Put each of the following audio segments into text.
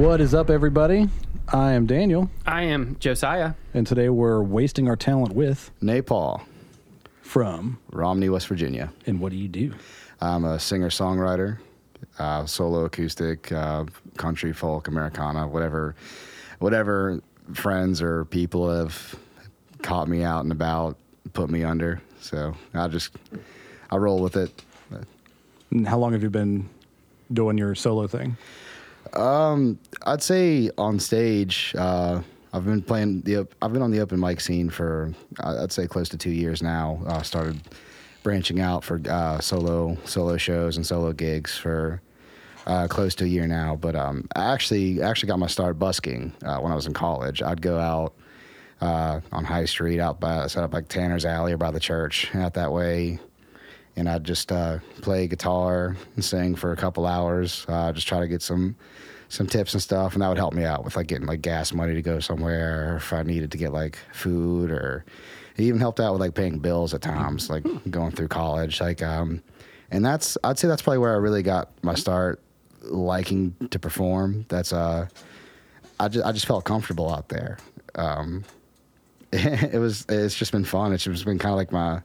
What is up, everybody? I am Daniel, I am Josiah. and today we're wasting our talent with Napal, from. Romney, West Virginia. And what do you do? I'm a singer songwriter, uh, solo acoustic, uh, country, folk, Americana, whatever, whatever friends or people have caught me out and about, put me under. So I just I roll with it. And how long have you been doing your solo thing? I'd say on stage, uh, I've been playing the I've been on the open mic scene for I'd say close to two years now. Uh, started branching out for uh, solo solo shows and solo gigs for uh, close to a year now. But um, I actually actually got my start busking uh, when I was in college. I'd go out uh, on High Street out by set up like Tanner's Alley or by the church out that way. And I'd just uh, play guitar and sing for a couple hours, uh, just try to get some some tips and stuff, and that would help me out with like getting like gas money to go somewhere, or if I needed to get like food, or it even helped out with like paying bills at times, like going through college, like um, and that's I'd say that's probably where I really got my start liking to perform. That's uh, I just I just felt comfortable out there. Um, it was it's just been fun. It's just been kind of like my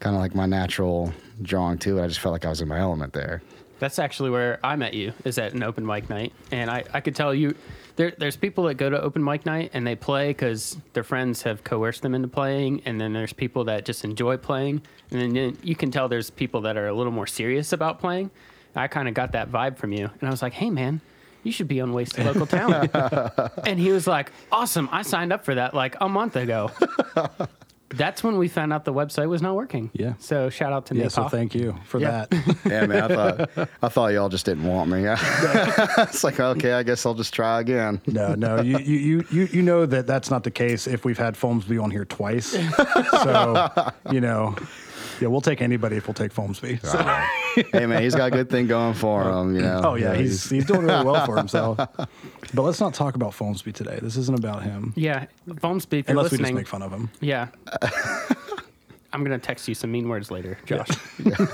kind of like my natural drawing to it. I just felt like I was in my element there. That's actually where I met you. Is at an open mic night, and I, I could tell you, there there's people that go to open mic night and they play because their friends have coerced them into playing, and then there's people that just enjoy playing, and then you can tell there's people that are a little more serious about playing. I kind of got that vibe from you, and I was like, hey man. You should be on Wasted Local Talent. and he was like, Awesome. I signed up for that like a month ago. That's when we found out the website was not working. Yeah. So shout out to Yeah, Nick. so thank you for Yeah. that. Yeah, man. I thought I thought y'all just didn't want me. it's like okay, I guess I'll just try again. no, no, you, you, you, you, you know that that's not the case if we've had Folmsby on here twice. So, you know, yeah, we'll take anybody if we'll take Folmsby. So, hey, man, he's got a good thing going for him. You know. oh, yeah, he's, he's doing really well for himself. But let's not talk about Folmsby today. This isn't about him. Yeah, Folmsby, if you're Unless we just make fun of him. yeah. I'm gonna text you some mean words later, Josh. Yeah.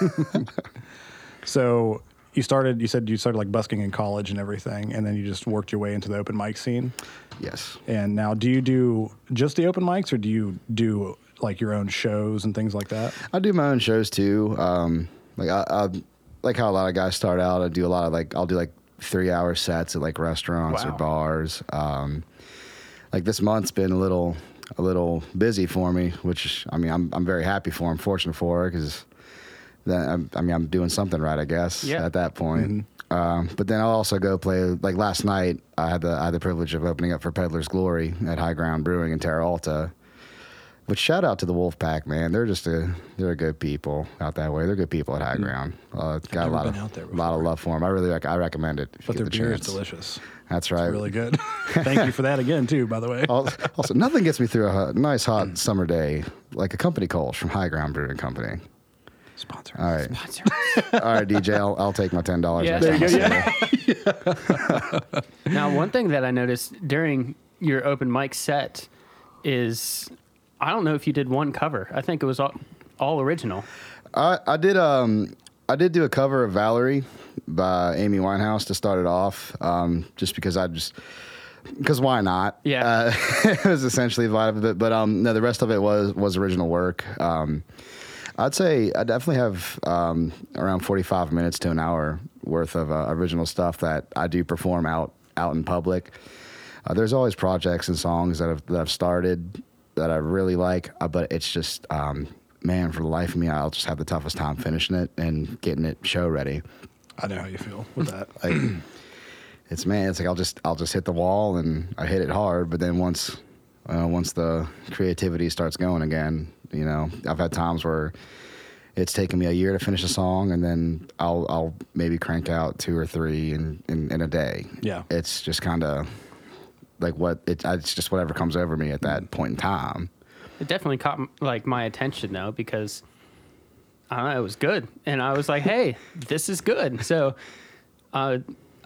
So you started. You said you started like busking in college and everything, and then you just worked your way into the open mic scene. yes. And now, do you do just the open mics, or do you do like your own shows and things like that? I do my own shows too. Um, like I, I like how a lot of guys start out. I do a lot of like I'll do like three hour sets at like restaurants or bars. Um, like this month's been a little a little busy for me, which I mean I'm I'm very happy for. I'm fortunate for because then I'm, I mean I'm doing something right, I guess. Yeah. At that point. Um, but then I'll also go play. Like last night, I had the I had the privilege of opening up for Peddler's Glory at High Ground Brewing in Terra Alta. But shout out to the Wolfpack, man. They're just a they're a good people out that way. They're good people at High Ground. Uh, got a lot been of out there lot of love for them. I really rec- I recommend it. But their the beer is delicious. That's right. Really good. Thank you for that again, too. By the way. Also, nothing gets me through a nice hot summer day like a company Kolsch from High Ground Brewing Company. Sponsor. All right, all right, DJ. I'll, I'll take my ten dollars. Yeah. There you go, see you. now, one thing that I noticed during your open mic set is I don't know if you did one cover. I think it was all, all original. I, I did um I did do a cover of Valerie by Amy Winehouse to start it off, um, just because I just because why not? Yeah. uh, it was essentially the vibe of it, but um, no, the rest of it was was original work. Um, I'd say I definitely have um, around forty five minutes to an hour worth of uh, original stuff that I do perform out out in public. Uh, there's always projects and songs that I've, that I've started that I really like, uh, but it's just, um, man, for the life of me, I'll just have the toughest time finishing it and getting it show ready. I know how you feel with that. Like, it's man, it's like I'll just I'll just hit the wall and I hit it hard, but then once uh, once the creativity starts going again, you know, I've had times where it's taken me a year to finish a song, and then I'll I'll maybe crank out two or three in in, in a day. Yeah. it's just kind of like what it, it's just whatever comes over me at that point in time. It definitely caught like my attention though because I don't know, it was good, and I was like, "Hey, this is good." So, uh,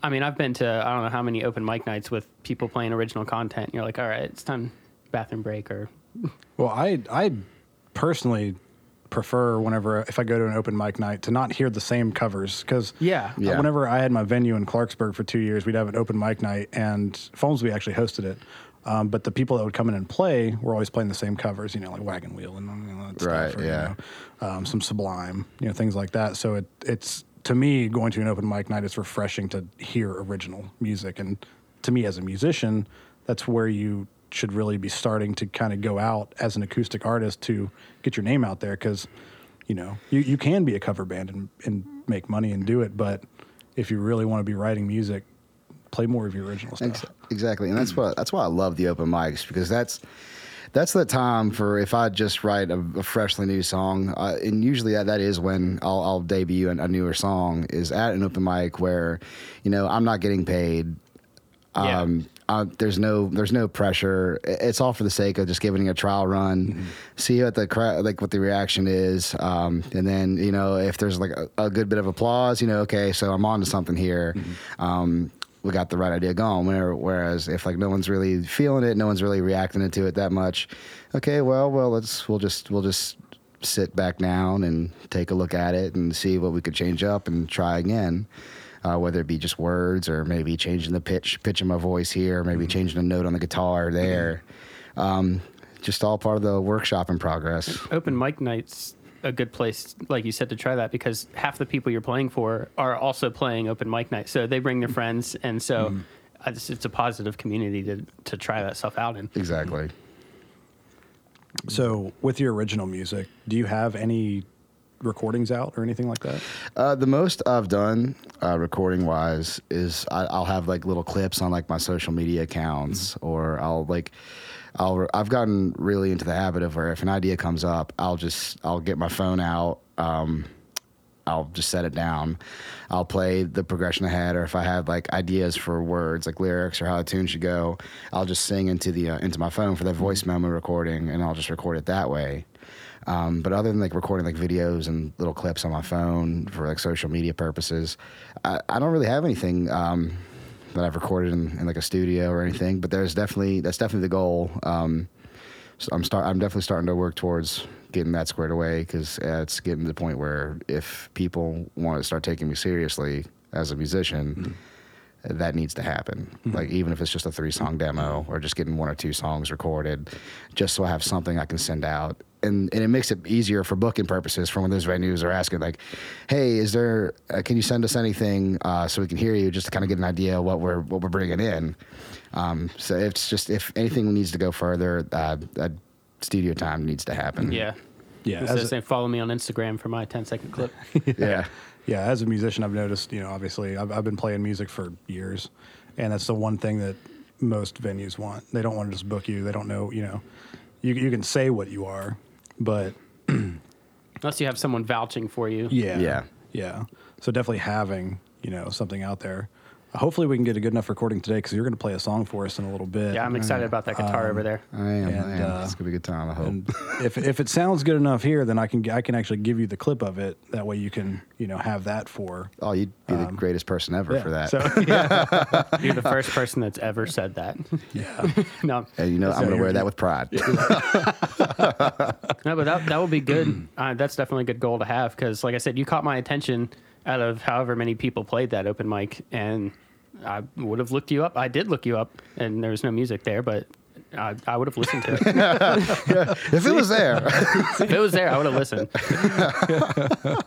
I mean, I've been to I don't know how many open mic nights with people playing original content. And you're like, "All right, it's time bathroom break," or Well, I I personally prefer whenever if I go to an open mic night to not hear the same covers because Yeah. Yeah. whenever I had my venue in Clarksburg for two years, we'd have an open mic night and Folmsby actually hosted it. Um, but the people that would come in and play were always playing the same covers, you know, like Wagon Wheel and you know, that Right, stuff, or, yeah. You know, um, some Sublime, you know, things like that. So it it's to me going to an open mic night, it's refreshing to hear original music, and to me as a musician, that's where you should really be starting to kind of go out as an acoustic artist to get your name out there because you know you, you can be a cover band and, and make money and do it but if you really want to be writing music play more of your original stuff Exactly, and that's what that's why I love the open mics because that's that's the time for if I just write a, a freshly new song, uh, and usually that, that is when I'll, I'll debut a, a newer song is at an open mic where, you know, I'm not getting paid. Yeah. Uh, there's no there's no pressure. It's all for the sake of just giving it a trial run, Mm-hmm. see what the cra- like what the reaction is, um, and then you know if there's like a, a good bit of applause, you know, okay, so I'm on to something here. Mm-hmm. Um, we got the right idea going. Whereas if like no one's really feeling it, no one's really reacting to it that much. Okay, well, well, let's we'll just we'll just sit back down and take a look at it and see what we could change up and try again. Uh, whether it be just words or maybe changing the pitch pitch of my voice here, maybe changing a note on the guitar there. Um, just all part of the workshop in progress. Open mic nights a good place, like you said, to try that because half the people you're playing for are also playing open mic night. So they bring their friends, and so I just, it's a positive community to to try that stuff out in. Exactly. so with your original music do you have any recordings out or anything like that Uh, the most I've done uh, recording wise is I, I'll have like little clips on like my social media accounts, or I'll like I'll I've gotten really into the habit of where if an idea comes up, I'll just I'll get my phone out. Um, I'll just set it down. I'll play the progression ahead, or if I have like ideas for words, like lyrics or how a tune should go, I'll just sing into the uh, into my phone for the voice memo recording, and I'll just record it that way. Um, but other than like recording like videos and little clips on my phone for like social media purposes, I, I don't really have anything um, that I've recorded in, in like a studio or anything. But there's definitely that's definitely the goal. Um, so I'm start I'm definitely starting to work towards getting that squared away because uh, it's getting to the point where if people want to start taking me seriously as a musician. That needs to happen. Like even if it's just a three song demo or just getting one or two songs recorded, just so I have something I can send out. And and it makes it easier for booking purposes for when those venues are asking like, "Hey, is there? Uh, can you send us anything uh, so we can hear you, just to kind of get an idea of what we're what we're bringing in." Um, so it's just if anything needs to go further, uh, uh, studio time needs to happen. Yeah. yeah It as says a- they follow me on Instagram for my 10 second clip. yeah. yeah as a musician i've noticed you know obviously I've, I've been playing music for years and that's the one thing that most venues want they don't want to just book you they don't know you know you, you can say what you are but Unless you have someone vouching for you. yeah Yeah. yeah so definitely having you know something out there hopefully we can get a good enough recording today because you're going to play a song for us in a little bit Yeah, I'm excited about that guitar over there. I am. I am. uh, it's gonna be a good time. I hope. if if it sounds good enough here, then I can I can actually give you the clip of it. That way you can you know have that for oh, you'd be the greatest person ever yeah. for that. So yeah, You're the first person that's ever said that. yeah. no, and you know, I'm gonna wear that with pride. no, but that that would be good. uh, that's definitely a good goal to have because, like I said, you caught my attention out of however many people played that open mic, and I would have looked you up. I did look you up, and there was no music there, but I, I would have listened to it. if it was there, if it was there, I would have listened.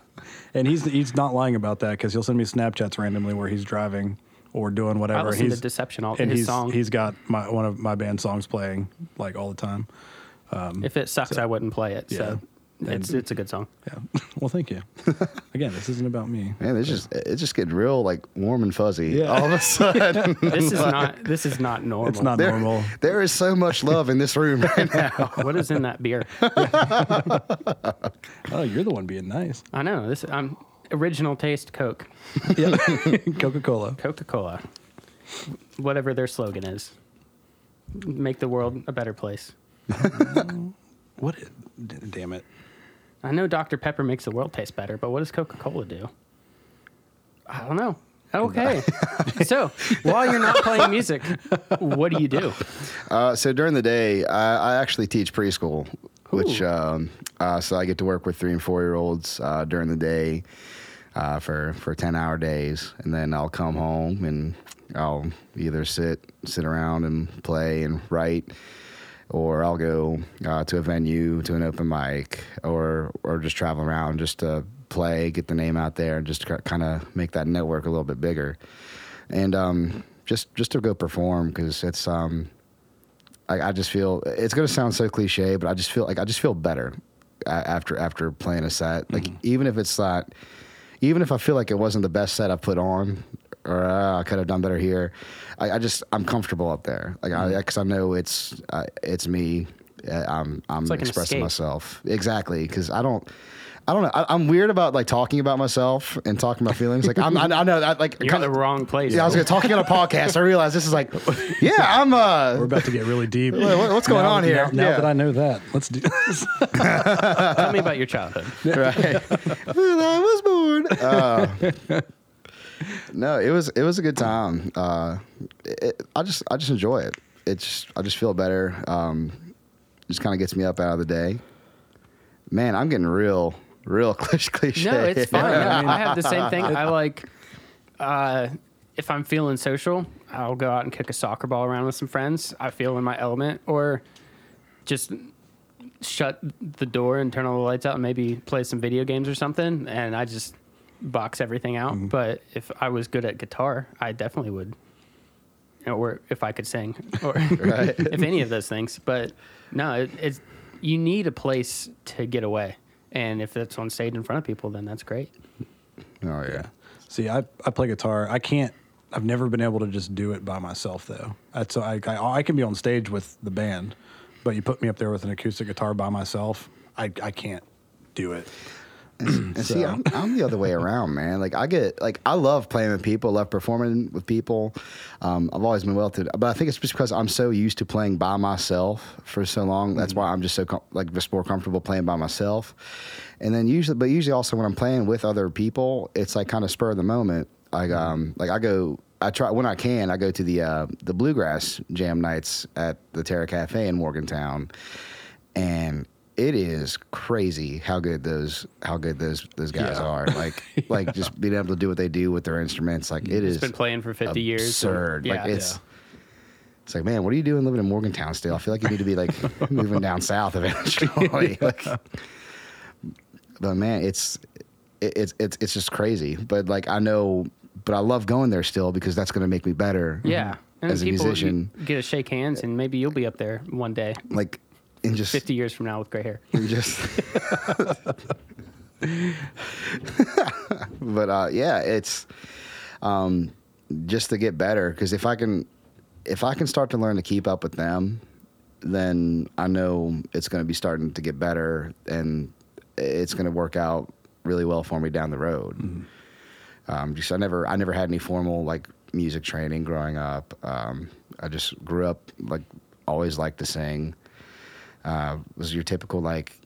And he's he's not lying about that because he'll send me Snapchats randomly where he's driving or doing I whatever. listened he's to Deception all and his he's song. he's got my one of my band songs playing like all the time. Um, if it sucks, I wouldn't play it. So Yeah. It's it's a good song. Yeah. well, thank you. Again, this isn't about me. man, it's just it's just getting real like warm and fuzzy Yeah. all of a sudden. This is not this is not normal. It's not there, normal. there is so much love in this room right now. What is in that beer? Oh, you're the one being nice. I know this. I'm original taste Coke, Yeah. Coca Cola. Coca Cola, whatever their slogan is. Make the world a better place. What? i- d- Damn it. I know Dr Pepper makes the world taste better, but what does Coca Cola do? I don't know. Okay, so while you're not playing music, what do you do? Uh, so during the day, I, I actually teach preschool, which um, Uh, so I get to work with three and four year olds uh, during the day uh, for for ten hour days, and then I'll come home and I'll either sit sit around and play and write, or I'll go uh, to a venue to an open mic, or or just travel around just to play, get the name out there, and just kind of make that network a little bit bigger, and um, just just to go perform because it's um, I, I just feel it's gonna sound so cliche, but I just feel like I just feel better after after playing a set. Like even if it's not, even if I feel like it wasn't the best set I put on, or uh, I could have done better here, I, I just I'm comfortable up there. Like I because I know it's uh, it's me. Uh, I'm I'm like expressing myself exactly because I don't. I don't know. I, I'm weird about like talking about myself and talking about feelings. Like I'm, I, I know that like You're in the wrong place. yeah, I was gonna talking on a podcast. I realized this is like, yeah, I'm uh, We're about to get really deep. What- what's going Now- on here? Now, now Yeah. that I know that, let's do this. Tell me about your childhood. right. when I was born. Uh, no, it was it was a good time. Uh, it, I just I just enjoy it. It's I just feel better. Um, just kind of gets me up out of the day. Man, I'm getting real real cliche. No, it's fine. I, have the same thing. I like uh, if I'm feeling social, I'll go out and kick a soccer ball around with some friends. I feel in my element, or just shut the door and turn all the lights out and maybe play some video games or something. And I just box everything out. Mm-hmm. But if I was good at guitar, I definitely would. Or if I could sing, or if any of those things. But no, it, it's you need a place to get away. And if it's on stage in front of people, then that's great. Oh yeah. See, I, I play guitar. I can't. I've never been able to just do it by myself though. That's I, I I can be on stage with the band, but you put me up there with an acoustic guitar by myself, I I can't do it. And see, So- I'm, I'm the other way around, man. Like I get, like I love playing with people, love performing with people. Um, I've always been well to, but I think it's just because I'm so used to playing by myself for so long. That's why I'm just so com- like just more comfortable playing by myself. And then usually, but usually also when I'm playing with other people, it's like kind of spur of the moment. Like um, like I go. I try when I can. I go to the uh, the bluegrass jam nights at the Terra Cafe in Morgantown, and it is crazy how good those how good those those guys Yeah. are. Like like just being able to do what they do with their instruments. Like it is It's been playing for 50 years. absurd. Yeah. Like it's Yeah. it's like man, what are you doing living in Morgantown still? I feel like you need to be like moving down south eventually. Like, but man, it's it, it's it's it's just crazy. But like I know, but I love going there still because that's going to make me better. yeah. And as a people, musician. get to shake hands, and maybe you'll be up there one day, Like and just 50 years from now with gray hair. and just but uh yeah it's um just to get better because if i can if i can start to learn to keep up with them then i know it's going to be starting to get better and it's going to work out really well for me down the road um, just I never I never had any formal like music training growing up. Um, I just grew up like always liked to sing. Uh, was your typical like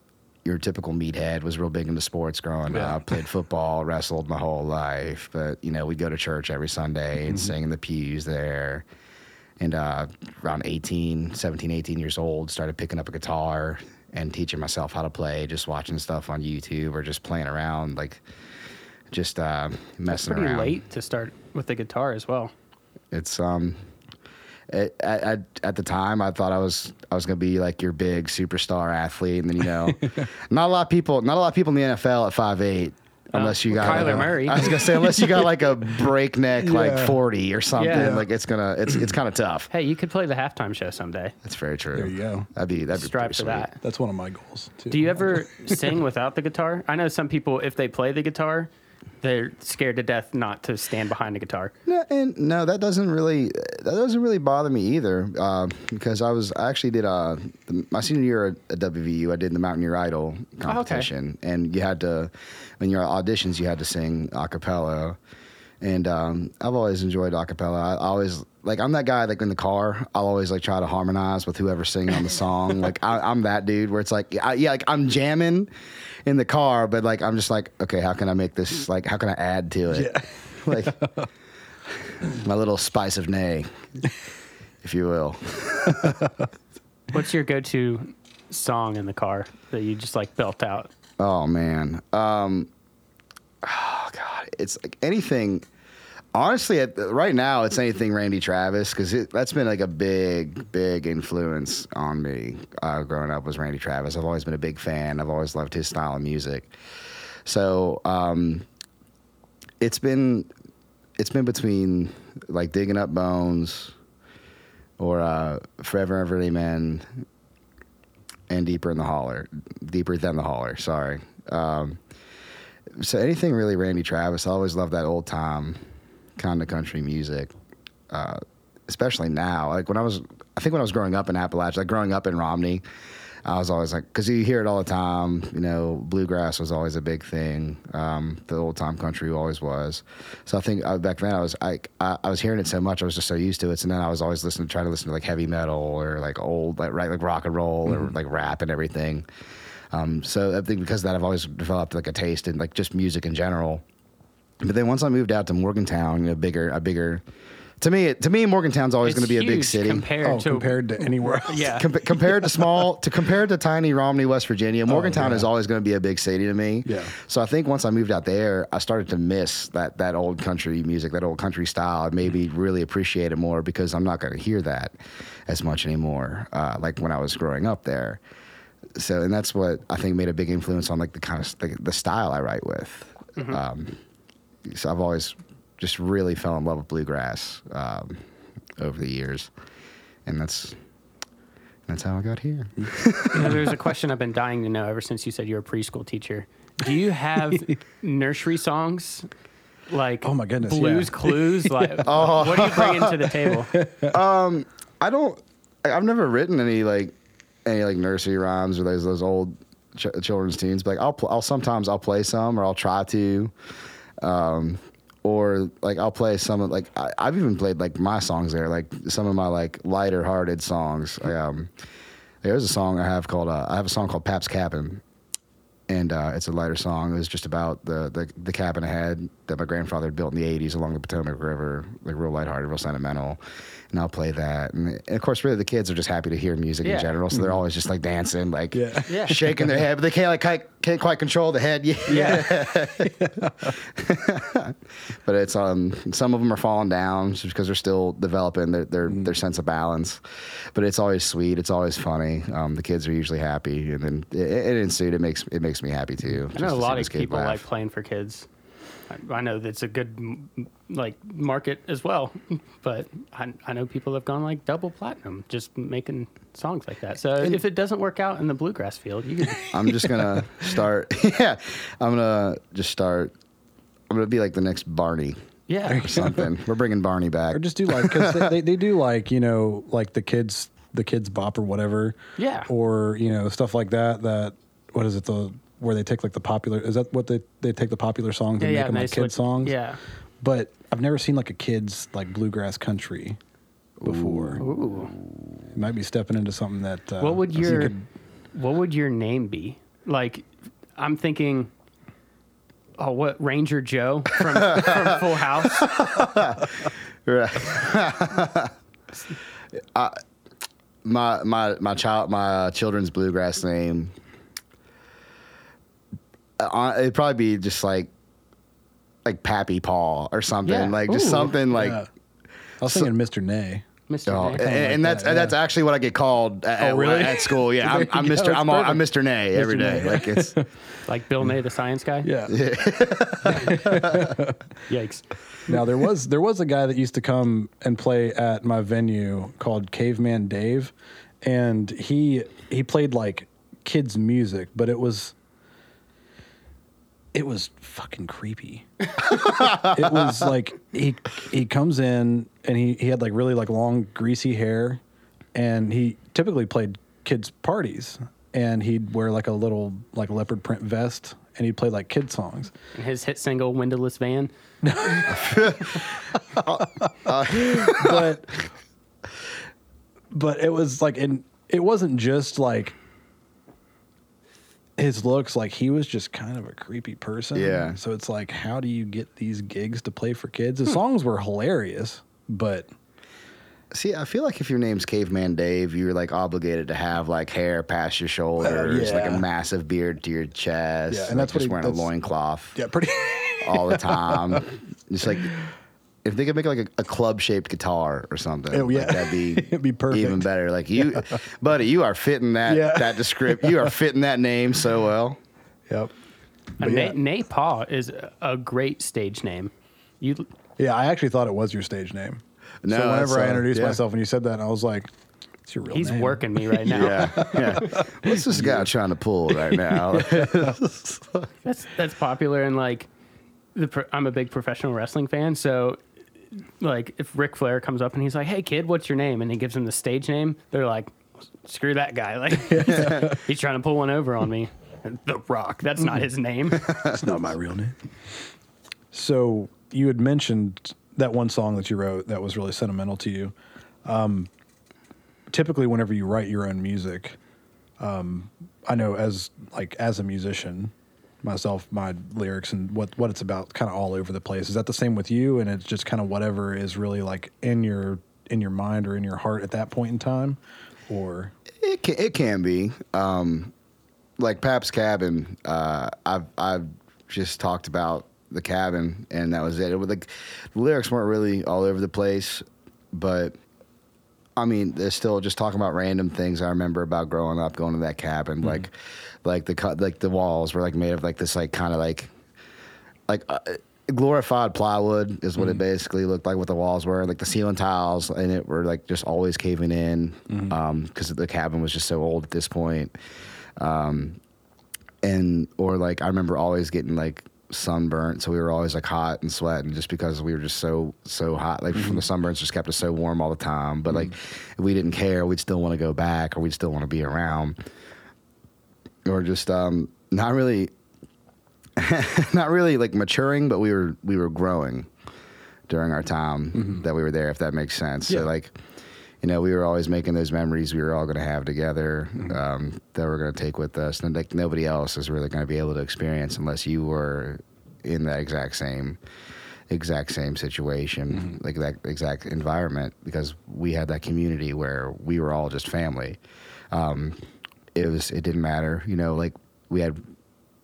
your typical meathead was real big into sports growing Yeah. up. Played football, wrestled my whole life, but you know we'd go to church every Sunday and sing in the pews there. And uh, around 18, 17, 18 years old, started picking up a guitar and teaching myself how to play, just watching stuff on YouTube or just playing around, like just uh, messing pretty around. late to start with the guitar as well. It's um, it, at, at at the time I thought I was I was gonna be like your big superstar athlete, and then you know, not a lot of people, not a lot of people in the NFL at five eight. Oh, unless you well, got Kyler like a- Murray. I was gonna say unless you got like a breakneck like forty or something, Yeah. like it's gonna it's it's kind of tough. Hey, you could play the halftime show someday. That's very true. There you go. That'd be that'd be Strive pretty for sweet. that. That's one of my goals too. Do you ever sing without the guitar? I know some people, if they play the guitar, they're scared to death not to stand behind a guitar. No, and no, that doesn't really that doesn't really bother me either. Uh, because I was I actually did uh the, my senior year at, WVU. I did the Mountaineer Idol competition, and you had to when your auditions you had to sing a cappella. And um, I've always enjoyed a cappella. I always like I'm that guy like in the car. I'll always like try to harmonize with whoever's singing on the song. like I, I'm that dude where it's like I, yeah, like I'm jamming in the car, but like I'm just like okay, how can I make this like how can I add to it? Yeah. like my little spice of nay, if you will. What's your go-to song in the car that you just like belt out? Oh man. Um oh god, it's like anything honestly at, right now it's anything Randy Travis cuz that's been like a big big influence on me uh, growing up was Randy Travis. I've always been a big fan. I've always loved his style of music. So, um it's been it's been between like digging up bones or uh Forever and Ever Amen and deeper in the holler, deeper than the holler. Sorry. Um, so anything really Randy Travis. I always loved that old time kind of country music, uh, especially now. Like when I was, I think when I was growing up in Appalachia, like growing up in Romney, I was always like, because you hear it all the time. You know, bluegrass was always a big thing. Um, the old time country always was. So I think uh, back then I was I, I, I was hearing it so much, I was just so used to it. And then I was always listening, trying to listen to like heavy metal or like old, like right, like rock and roll or like rap and everything. Um, so I think because of that, I've always developed like a taste in like just music in general. But then once I moved out to Morgantown, a bigger, a bigger. To me, to me, Morgantown's always going to be a big city. compared Oh, to compared to anywhere else. yeah. Com- compared to small to compared to tiny Romney, West Virginia, Morgantown yeah. is always going to be a big city to me. Yeah. So I think once I moved out there, I started to miss that that old country music, that old country style, and maybe really appreciate it more because I'm not going to hear that as much anymore, uh, like when I was growing up there. So, and that's what I think made a big influence on like the kind of the, the style I write with. Um, so I've always just really fell in love with bluegrass um, over the years, and that's that's how I got here. You know, there's a question I've been dying to know ever since you said you're a preschool teacher. Do you have nursery songs? Like Oh my goodness, Blues yeah. Clues? Like what are you bringing to the table? I don't. I- I've never written any like any like nursery rhymes or those those old ch- children's tunes. But like I'll pl- I'll sometimes I'll play some or I'll try to, um, or like I'll play some of like I, I've even played like my songs there, like some of my like lighter hearted songs. Um, there's a song I have called uh, I have a song called Pap's Cabin. And uh, it's a lighter song. It was just about the, the the cabin I had that my grandfather built in the '80s along the Potomac River, like real lighthearted, real sentimental. And I'll play that. And, and of course, really, the kids are just happy to hear music Yeah. in general, so they're always just like dancing, like Yeah. Yeah. shaking their head, but they can't like can't, can't quite control the head. Yeah. Yeah. But it's um some of them are falling down just because they're still developing their their, Mm-hmm. their sense of balance. But it's always sweet. It's always funny. Um, the kids are usually happy, and then it, it ensued. It makes it makes me happy too. I know a to lot of people laugh. like playing for kids. I, I know that's a good like market as well, but I, I know people have gone like double platinum just making songs like that. So if it doesn't work out in the bluegrass field, you can I'm just gonna start. Yeah, I'm gonna just start. I'm gonna be like the next Barney yeah. or something. We're bringing Barney back. or just do like because they, they, they do like you know like the kids the Kidz Bop or whatever Yeah. or you know stuff like that that what is it the where they take like the popular is that what they they take the popular songs Yeah, and yeah, make them and like they kid songs yeah. but I've never seen like a kids like bluegrass country before Ooh. it might be stepping into something that uh, What would your could- what would your name be? Like I'm thinking Oh, what Ranger Joe from, from Full House? Right. I, my my my child my children's bluegrass name. Uh, it'd probably be just like like Pappy Paul or something Yeah. like just Ooh. something like. yeah. I was thinking Mr. Nay Mr. Oh, Nay. and, and that's that, and that's actually what I get called at, at- Oh, really? at school. Yeah, I'm, I'm Mr. go. I'm, all, I'm Mr. Nay every Mr. day. Nay. Like it's Like Bill Nay, the science guy? yeah Yikes. Now there was there was a guy that used to come and play at my venue called Caveman Dave, and he he played like kids music, but it was it was fucking creepy. it was like he he comes in and he he had like really like long greasy hair, and he typically played kids parties, and he'd wear like a little like leopard print vest, and he'd play like kid songs. And his hit single, Windowless Van. but but it was like and it wasn't just like his looks like he was just kind of a creepy person Yeah. so it's like how do you get these gigs to play for kids his songs were hilarious but See, I feel like if your name's Caveman Dave, you're like obligated to have like hair past your shoulders, like a massive beard to your chest, Yeah, and like, that's what just he- wearing a loincloth Yeah, pretty. all the time. just like if they could make like a, a club shaped guitar or something, Oh, yeah. like, that'd be It'd be perfect. even better. Like you, buddy, you are fitting that Yeah. that descript. You are fitting that name so well. yep. Uh, But yeah. Nay Paw is a- a great stage name. You Yeah, I actually thought it was your stage name. No, so whenever I uh, introduced yeah. myself and you said that, I was like, "It's your real name. he's name." working me right now. Yeah, yeah. What's this guy trying to pull right now? That's that's popular and like the pro- I'm a big professional wrestling fan, so like if Ric Flair comes up and he's like, "Hey kid, what's your name?" and he gives him the stage name, they're like, "Screw that guy!" Like he's trying to pull one over on me. The Rock. That's not his name. That's not my real name. So you had mentioned that one song that you wrote that was really sentimental to you. Um, typically, whenever you write your own music, um, I know as like as a musician, myself, my lyrics and what what it's about, kind of all over the place. Is that the same with you? And it's just kind of whatever is really like in your in your mind or in your heart at that point in time, or It can, it can be. Um, like Pap's Cabin, uh, I've I've just talked about the cabin, and that was it. it was like, the lyrics weren't really all over the place, but I mean, they're still just talking about random things I remember about growing up, going to that cabin, like like the cut, like the walls were like made of like this like kind of like like uh, glorified plywood is what it basically looked like what the walls were like the ceiling tiles and it were like just always caving in because the cabin was just so old at this point. Um, and or like i remember always getting like sunburnt so we were always like hot and sweating just because we were just so so hot. Like from the sunburns just kept us so warm all the time but like mm-hmm. we didn't care we'd still want to go back or we'd still want to be around. Or just um not really not really like maturing, but we were we were growing during our time mm-hmm. that we were there, if that makes sense. Yeah. So like, you know, we were always making those memories we were all going to have together um, that we're going to take with us, and like nobody else is really going to be able to experience unless you were in that exact same exact same situation, like that exact environment, because we had that community where we were all just family. Um, it was it didn't matter, you know, like we had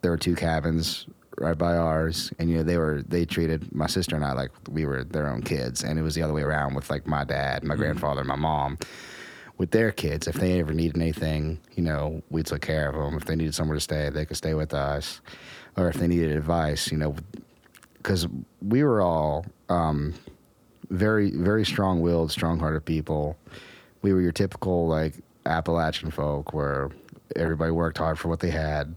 there were two cabins right by ours and you know they were they treated my sister and I like we were their own kids and it was the other way around with like my dad my grandfather my mom with their kids. If they ever needed anything you know we took care of them if they needed somewhere to stay they could stay with us. Or if they needed advice you know because we were all um, very very strong-willed strong-hearted people. We were your typical like appalachian folk where everybody worked hard for what they had.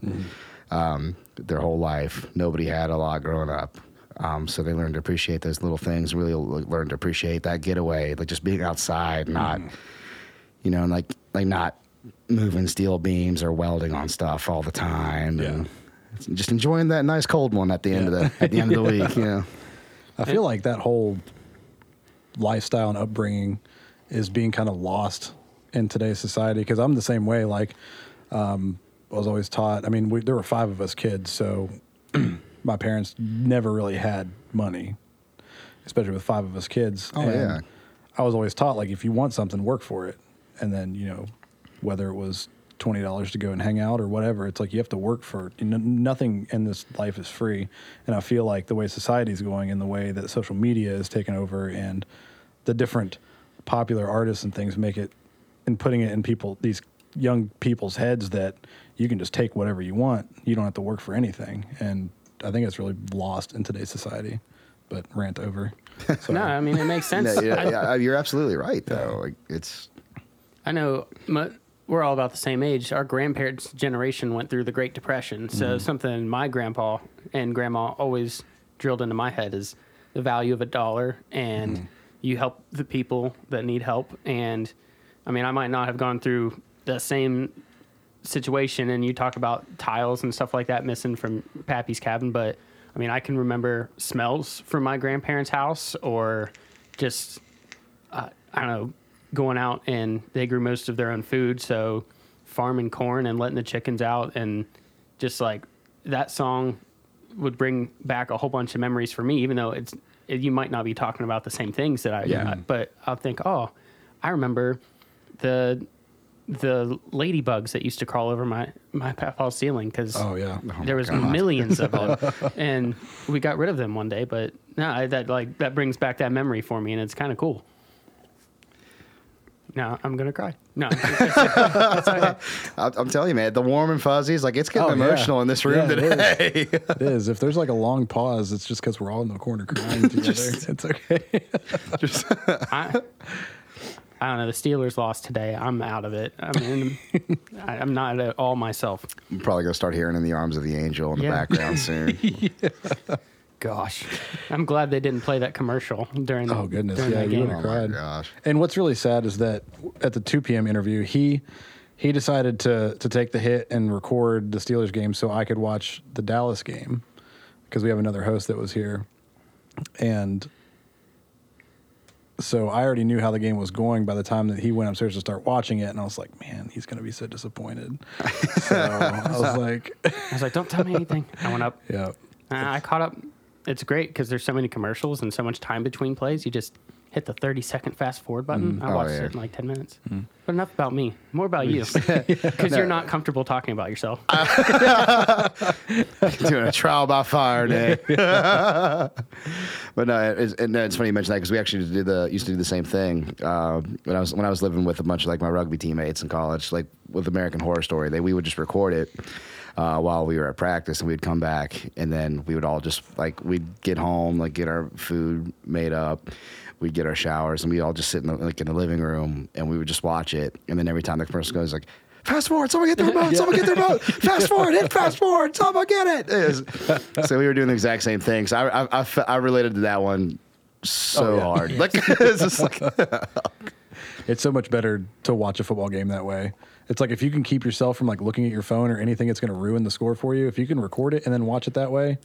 Um, their whole life. Nobody had a lot growing up. Um, so they learned to appreciate those little things, really learned to appreciate that getaway, like just being outside, not, you know, and like, like not moving steel beams or welding on stuff all the time. And just enjoying that nice cold one at the end of the, at the end of the week, you know. I feel like that whole lifestyle and upbringing is being kind of lost in today's society because I'm the same way. Like, um, was always taught. I mean, we, there were five of us kids, so my parents never really had money, especially with five of us kids. Oh, And yeah. I was always taught like if you want something, work for it, and then you know whether it was twenty dollars to go and hang out or whatever. It's like you have to work for. You know, nothing in this life is free, and I feel like the way society's going and the way that social media is taking over and the different popular artists and things make it and putting it in people these young people's heads that you can just take whatever you want. You don't have to work for anything, and I think it's really lost in today's society. But rant over. So, No, I mean it makes sense. No, yeah, yeah, you're absolutely right, though. Like, it's, I know my, we're all about the same age. Our grandparents' generation went through the Great Depression. So mm-hmm. something my grandpa and grandma always drilled into my head is the value of a dollar and mm-hmm. you help the people that need help. And I mean, I might not have gone through the same situation and you talk about tiles and stuff like that missing from Pappy's cabin, but I mean, I can remember smells from my grandparents' house or just uh, I don't know, going out and they grew most of their own food, so farming corn and letting the chickens out and just like that song would bring back a whole bunch of memories for me, even though it's it, you might not be talking about the same things that I, Yeah. I- but I'll think, oh, I remember the the ladybugs that used to crawl over my my papa's ceiling because Oh yeah. Oh, there was God. millions of them, and we got rid of them one day. But no, I, that like that brings back that memory for me, and it's kind of cool. No, I'm gonna cry. No, it's okay. I- I'm telling you, man, the warm and fuzzies, like it's getting Oh, yeah. emotional in this room Yeah, today. It is. If there's like a long pause, it's just because we're all in the corner crying together. it's okay. just I, I don't know. The Steelers lost today. I'm out of it. I mean, I, I'm not at all myself. I'm probably gonna start hearing "In the Arms of the Angel" in the Yeah. background soon. Gosh, I'm glad they didn't play that commercial during. The, oh, goodness. during Yeah, that you game. would've oh my gosh! And what's really sad is that at the 2 p.m. interview, he he decided to to take the hit and record the Steelers game so I could watch the Dallas game because we have another host that was here, and so I already knew how the game was going by the time that he went upstairs to start watching it, and I was like, man, he's gonna be so disappointed. so I was like, I was like, "Don't tell me anything." I went up. yeah. Uh, I caught up. It's great because there's so many commercials and so much time between plays. You just hit the 30 second fast forward button. I Oh, watched yeah. it in like 10 minutes. But enough about me. More about you because you're not comfortable talking about yourself. Doing a trial by fire day. but no, it's, and it's funny you mention that because we actually did the used to do the same thing uh, when I was when I was living with a bunch of like my rugby teammates in college, like with American Horror Story. They we would just record it. Uh, while we were at practice, and we'd come back, and then we would all just like we'd get home, like get our food made up, we'd get our showers, and we'd all just sit in the, like in the living room, and we would just watch it. And then every time the commercial goes, like, fast forward, someone get the remote, someone get the remote, fast forward, hit fast forward, someone get it. It so we were doing the exact same thing. So I, I, I, I related to that one so Oh, yeah. hard. Like it's just like It's so much better to watch a football game that way. It's like if you can keep yourself from like looking at your phone or anything that's going to ruin the score for you. If you can record it and then watch it that way,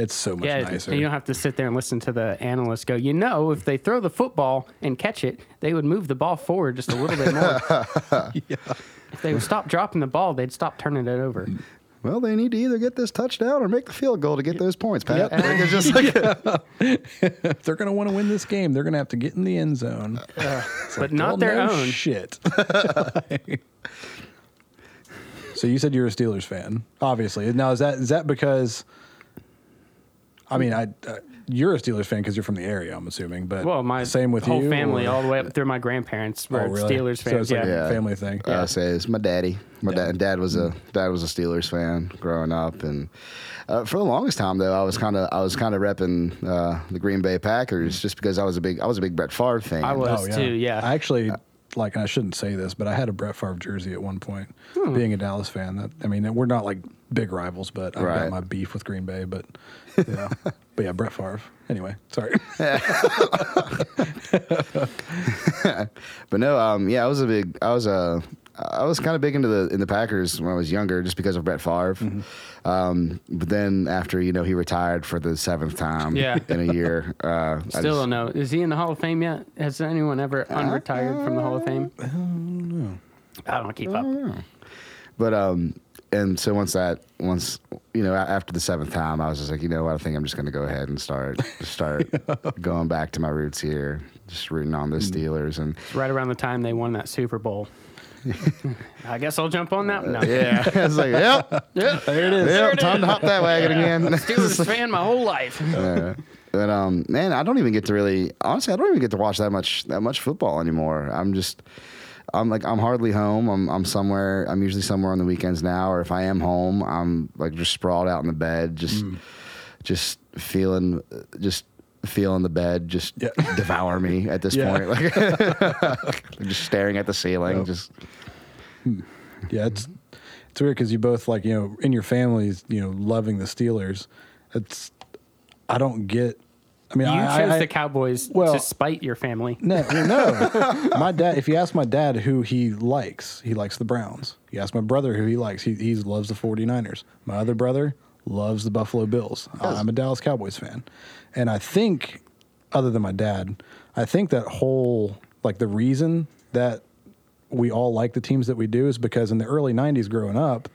it's so much Yeah, nicer. you don't have to sit there and listen to the analyst go, you know, if they throw the football and catch it, they would move the ball forward just a little bit more. If they would stop dropping the ball, they'd stop turning it over. well, they need to either get this touchdown or make the field goal to get those points, Pat. Like, just like if they're going to want to win this game, they're going to have to get in the end zone. but not their own. Shit. so you said you're a Steelers fan, obviously. Now is that is that because? I mean, I uh, you're a Steelers fan because you're from the area. I'm assuming, but Well, my same with you whole you, family, or- all the way up through my grandparents, Oh, were really? Steelers So it's like yeah. a family thing. I say it's my daddy. My Yeah. dad, dad was a dad was a Steelers fan growing up, and uh, for the longest time though, I was kind of I was kind of repping uh, the Green Bay Packers just because I was a big I was a big Brett Favre fan. I was. too, yeah. I actually like. I shouldn't say this, but I had a Brett Favre jersey at one point. Hmm. Being a Dallas fan, that I mean, we're not like big rivals, but I've got my beef with Green Bay. But yeah, but yeah, Brett Favre. Anyway, sorry. But no, um, yeah, I was a big, I was a, I was kind of big into the in the Packers when I was younger, just because of Brett Favre. Mm-hmm. Um, but then after you know he retired for the seventh time Yeah. in a year, uh, I Still just- don't know. Is he in the Hall of Fame yet? Has anyone ever unretired from the Hall of Fame? I don't know. I don't keep up. But um, and so once that once you know after the seventh time, I was just like, you know what, I think I'm just going to go ahead and start start going back to my roots here, just rooting on the Mm. Steelers and It's right around the time they won that Super Bowl. I guess I'll jump on that. No. yeah, it's like, yep, Yeah. there it is. yep, time to hop that wagon again. Steelers fan my whole life. Yeah. But um, man, I don't even get to really honestly. I don't even get to watch that much that much football anymore. I'm just, I'm like I'm hardly home. I'm I'm somewhere. I'm usually somewhere on the weekends now, or if I am home, I'm like just sprawled out in the bed, just mm. just feeling just feeling the bed just Yeah. devour me at this Yeah. point. Like just staring at the ceiling. Yep. Just hmm. Yeah, it's it's weird because you both like you know in your families you know loving the Steelers. It's I don't get. I mean, You I, chose I, the Cowboys well- to spite your family. No, no. my dad. If you ask my dad who he likes, he likes the Browns. You ask my brother who he likes, he he loves the 49ers. My other brother loves the Buffalo Bills. I'm a Dallas Cowboys fan, and I think, other than my dad, I think that whole like the reason that we all like the teams that we do is because in the early 90s growing up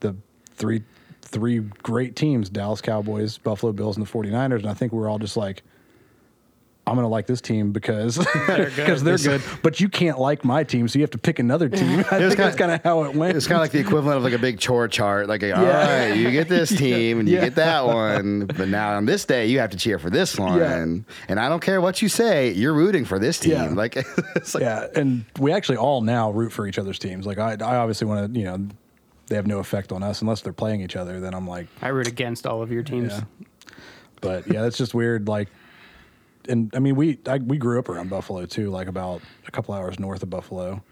the three three great teams dallas cowboys buffalo bills and the 49ers and i think we're all just like I'm gonna like this team because They're good. they're good, but you can't like my team, so you have to pick another team. I think kinda- that's kind of how it went. It's kind of like the equivalent of like a big chore chart. Like, all Yeah. right, you get this team and you Yeah. get that one, but now on this day you have to cheer for this one. Yeah. And I don't care what you say, you're rooting for this team. Yeah. Like, it's like yeah, and we actually all now root for each other's teams. Like I, I obviously want to, you know, they have no effect on us unless they're playing each other. Then I'm like, I root against all of your teams. Yeah. But yeah, that's just weird. Like, and I mean, we I, we grew up around Buffalo too, like about a couple hours north of Buffalo,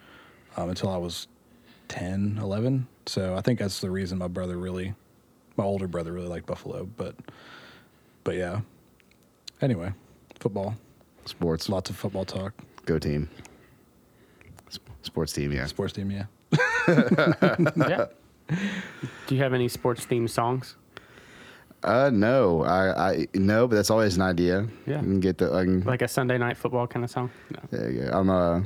um, until I was 10, 11. So I think that's the reason my brother really, my older brother really liked Buffalo. But, but yeah. Anyway, football, sports, lots of football talk. go team. Sports team, yeah. Sports team, yeah. yeah. Do you have any sports themed songs? Uh, no, I, I, no, but that's always an idea. Yeah. I can get the, I can, Like a Sunday night football kind of song? No. there you go. I'm, uh,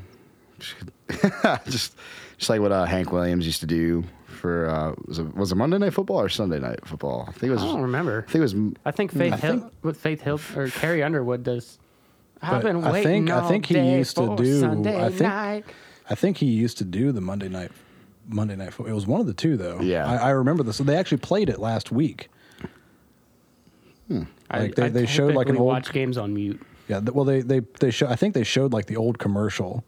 just, just like what uh, Hank Williams used to do for, uh, was it, was it Monday Night Football or Sunday Night Football? I think it was, I don't remember. I think it was I think Faith I Hill, think- Faith Hill or Carrie Underwood does. I've been I waiting think- I think he day used to do- Sunday I think- night. I think he used to do the Monday night, Monday night. Fo- It was one of the two though. Yeah. I, I remember this. So they actually played it last week. Hmm. I, Like, they- I they showed, like, an old- watch games on mute. Yeah. Well, they they they show. I think they showed like the old commercial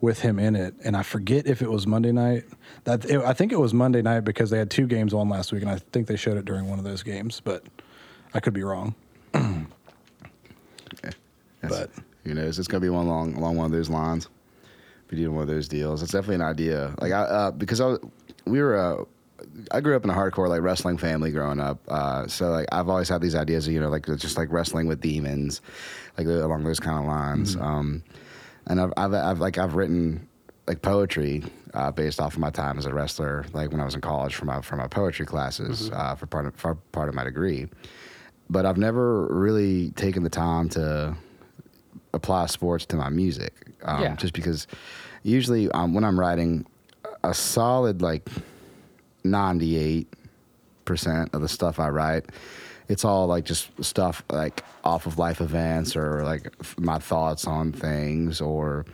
with him in it, and I forget if it was Monday night. That it, I think it was Monday night because they had two games on last week, and I think they showed it during one of those games, but I could be wrong. That's- But- who knows? It's gonna be one long along one of those lines. Be doing one of those deals. It's definitely an idea. Like I, uh, because I, was- we were, uh, I grew up in a hardcore like wrestling family growing up. Uh, so like I've always had these ideas of you know like just like wrestling with demons, like along those kind of lines. Um, and I've, I've, I've like I've written like poetry uh, based off of my time as a wrestler, like when I was in college for my for my poetry classes uh, for part of for part of my degree. But I've never really taken the time to apply sports to my music. Um, Yeah. Just because usually um, when I'm writing a solid like 98% of the stuff I write, it's all like just stuff like off of life events or like f- my thoughts on things or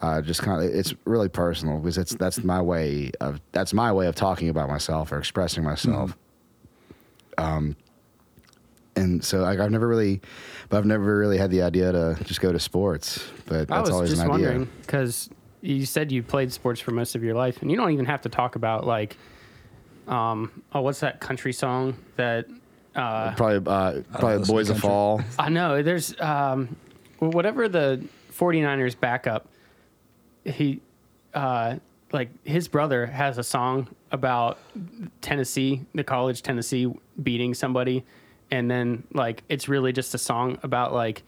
uh, just kind of it's really personal because it's that's my way of that's my way of talking about myself or expressing myself and so like, I've never really, but I've never really had the idea to just go to sports. But I that's was always just an idea. wondering because you said you played sports for most of your life, and you don't even have to talk about like, um, oh, what's that country song that? Uh, Probably, uh, probably Boys of. Fall. I know there's um, whatever the 49ers backup, he, uh, like his brother has a song about Tennessee, the college Tennessee beating somebody, and then like it's really just a song about like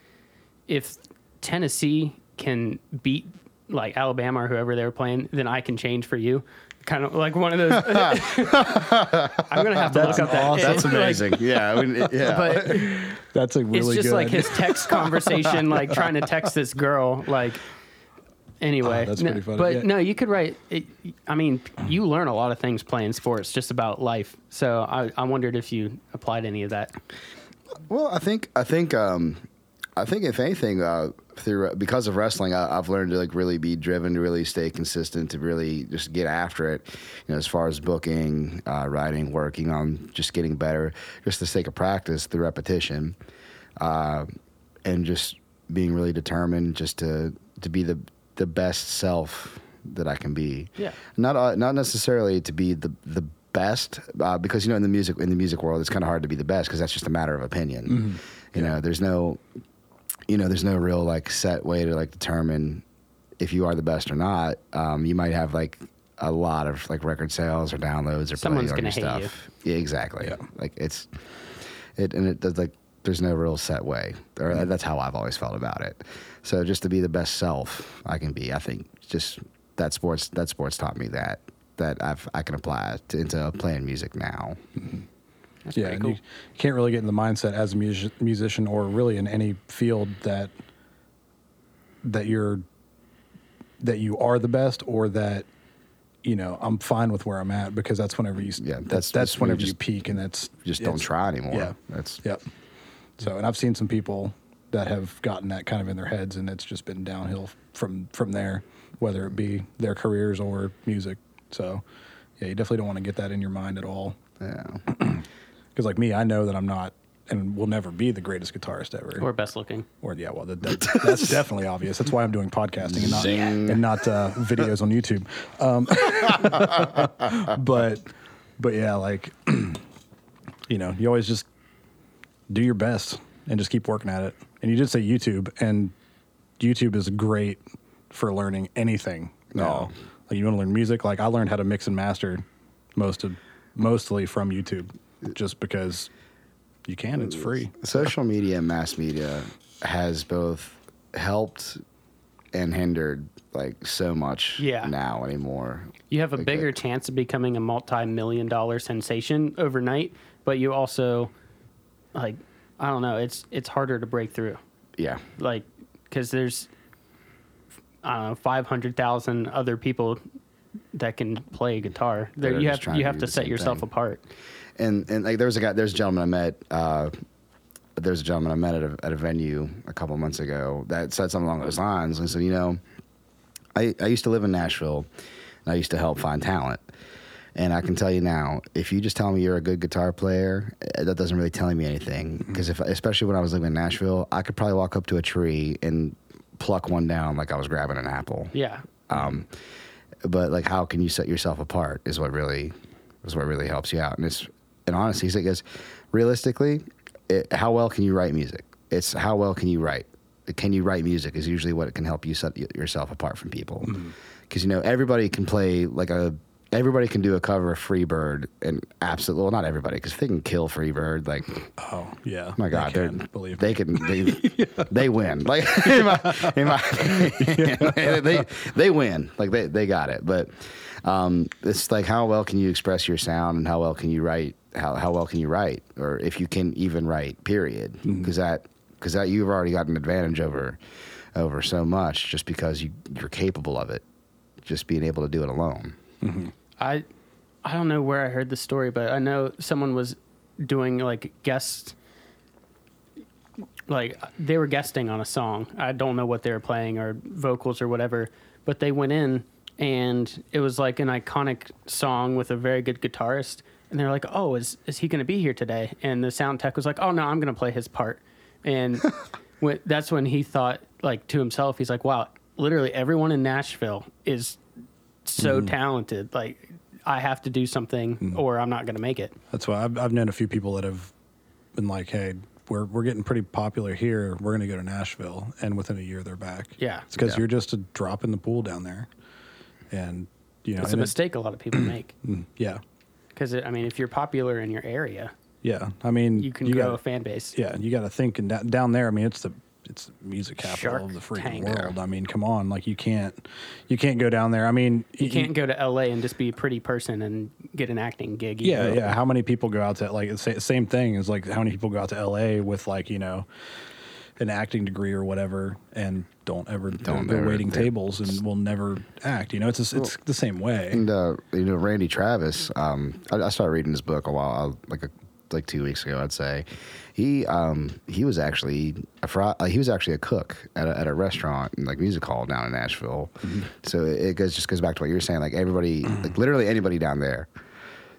if Tennessee can beat like Alabama or whoever they were playing, then I can change for you. Kind of like one of those. I'm gonna have to look up that. awesome. That's like, amazing. yeah, I mean, yeah. but That's a really it's just good. like his text conversation, like trying to text this girl, like. Anyway, Oh, that's no- pretty funny, but yeah. no, you could write. It, I mean, you learn a lot of things playing sports, just about life. So I, I wondered if you applied any of that. Well, I think I think um, I think if anything, uh, through because of wrestling, I, I've learned to like really be driven, to really stay consistent, to really just get after it. You know, as far as booking, uh, writing, working on just getting better, just the sake of practice, the repetition, uh, and just being really determined, just to to be the the best self that I can be. Yeah. Not uh, not necessarily to be the the best uh, because you know in the music in the music world it's kind of hard to be the best because that's just a matter of opinion. You know, there's no you know there's no real like set way to like determine if you are the best or not. Um, you might have like a lot of like record sales or downloads or Someone's play on your gonna hate stuff. Yeah, exactly. Yeah. Like it's it and it does like there's no real set way or Mm-hmm. that's how I've always felt about it. So just to be the best self I can be, I think just that sports that sports taught me that that I've I can apply to, into playing music now. That's yeah, pretty and cool. you can't really get in the mindset as a music, musician or really in any field that that you're that you are the best or that you know I'm fine with where I'm at because that's whenever you Yeah, that's that's- that's whenever you you peak and that's Just don't try anymore. Yeah, That's Yep. So, and I've seen some people that have gotten that kind of in their heads, and it's just been downhill from from there, whether it be their careers or music. So, yeah, you definitely don't want to get that in your mind at all. Yeah. Because like me, I know that I'm not and will never be the greatest guitarist ever. Or best looking. Or yeah, well, that, that, that's definitely obvious. That's why I'm doing podcasting and not Zing. and not uh, videos on YouTube. Um, but but yeah, like you know, you always just do your best and just keep working at it. And you did say YouTube, and YouTube is great for learning anything. now. Oh. like you want to learn music. Like I learned how to mix and master most of mostly from YouTube, just because you can. It's free. Social media and mass media has both helped and hindered like so much Yeah. now anymore. You have a Like bigger that. chance of becoming a multi-million dollar sensation overnight, but you also like I don't know, it's it's harder to break through. Yeah. Like cuz there's I don't know, 500,000 other people that can play guitar. There you have you to have to set yourself thing. apart. and and like there was a guy, there's a gentleman I met. Uh, there's a gentleman I met at a, at a venue a couple months ago that said something along those lines. And said, you know, I I used to live in Nashville, and I used to help find talent. And I can tell you now, if you just tell me you're a good guitar player, eh, that doesn't really tell me anything. Mm-hmm. Because if, especially when I was living in Nashville, I could probably walk up to a tree and pluck one down like I was grabbing an apple. Yeah. Um, but like how can you set yourself apart is what really is what really helps you out. And it's and honestly goes realistically it, how well can you write music? It's how well can you write? Can you write music is usually what can help you set yourself apart from people. Mm-hmm. Because you know everybody can play like a everybody can do a cover of Freebird and absolutely well not everybody because they can kill Freebird like Oh yeah, my God, they can, believe they me. can they they win. Like in my, in my opinion, they they win. Like they they got it. But um, it's like how well can you express your sound and how well can you write? How how well can you write, or if you can even write? Period. Mm-hmm. Because that because that you've already got an advantage over over so much just because you you're capable of it. Just being able to do it alone. I I don't know where I heard the story, but I know someone was doing like guest like they were guesting on a song. I don't know what they were playing or vocals or whatever, but they went in and it was like an iconic song with a very good guitarist and they're like, "Oh, is is he going to be here today?" And the sound tech was like, "Oh no, I'm going to play his part." And when, that's when he thought like to himself, he's like, "Wow, literally everyone in Nashville is so mm-hmm. talented. Like I have to do something mm-hmm. or I'm not going to make it. That's why I've, I've known a few people that have been like, "Hey, we're we're getting pretty popular here. We're going to go to Nashville," and within a year they're back. Yeah. it's because Yeah. you're just a drop in the pool down there, and you know, It's a and it- mistake a lot of people make mm, yeah, because I mean, if you're popular in your area, yeah. I mean, you can you grow gotta- a fan base. Yeah, you got to think, and down there, I mean, it's the it's the music capital Shark of the freaking Tank. world. I mean, come on, like you can't you can't go down there. I mean, You can't go to LA and just be a pretty person and get an acting gig. Yeah, either. yeah. How many people go out to like the same thing is like how many people go out to L.A. with like you know an acting degree or whatever and don't ever Don't they're ever- waiting they- tables and will never act. You know, it's just, it's the same way. And uh, you know, Randy Travis. Um, I, I started reading his book a while, like a, like two weeks ago, I'd say. He um, he was actually a fr- uh, he was actually a cook at a, at a restaurant, like music hall down in Nashville. So it, goes just goes back to what you were saying. Like everybody, like literally anybody down there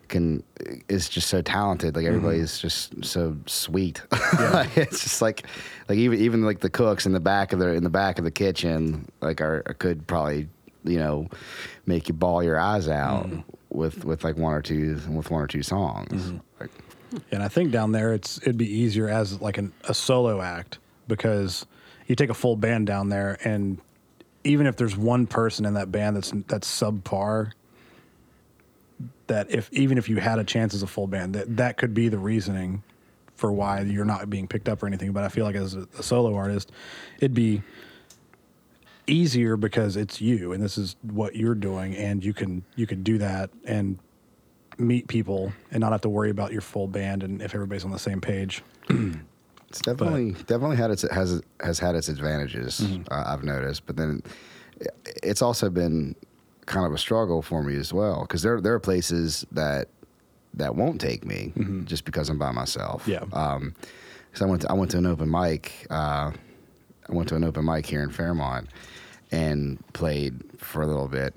can is just so talented. Like everybody's just so sweet. Like, it's just like like even even like the cooks in the back of the in the back of the kitchen like are, could probably you know make you ball your eyes out with with like one or two with one or two songs. Like, And I think down there, it's it'd be easier as like an, a solo act because you take a full band down there, and even if there's one person in that band that's that's subpar, that if even if you had a chance as a full band, that that could be the reasoning for why you're not being picked up or anything. But I feel like as a, a solo artist, it'd be easier because it's you and this is what you're doing and you can you can do that and meet people and not have to worry about your full band and if everybody's on the same page. It's definitely definitely had its has has had its advantages. Uh, I've noticed, but then it's also been kind of a struggle for me as well because there there are places that that won't take me just because I'm by myself. Yeah. Um, because I went to, I went to an open mic uh, I went to an open mic here in Fairmont and played for a little bit.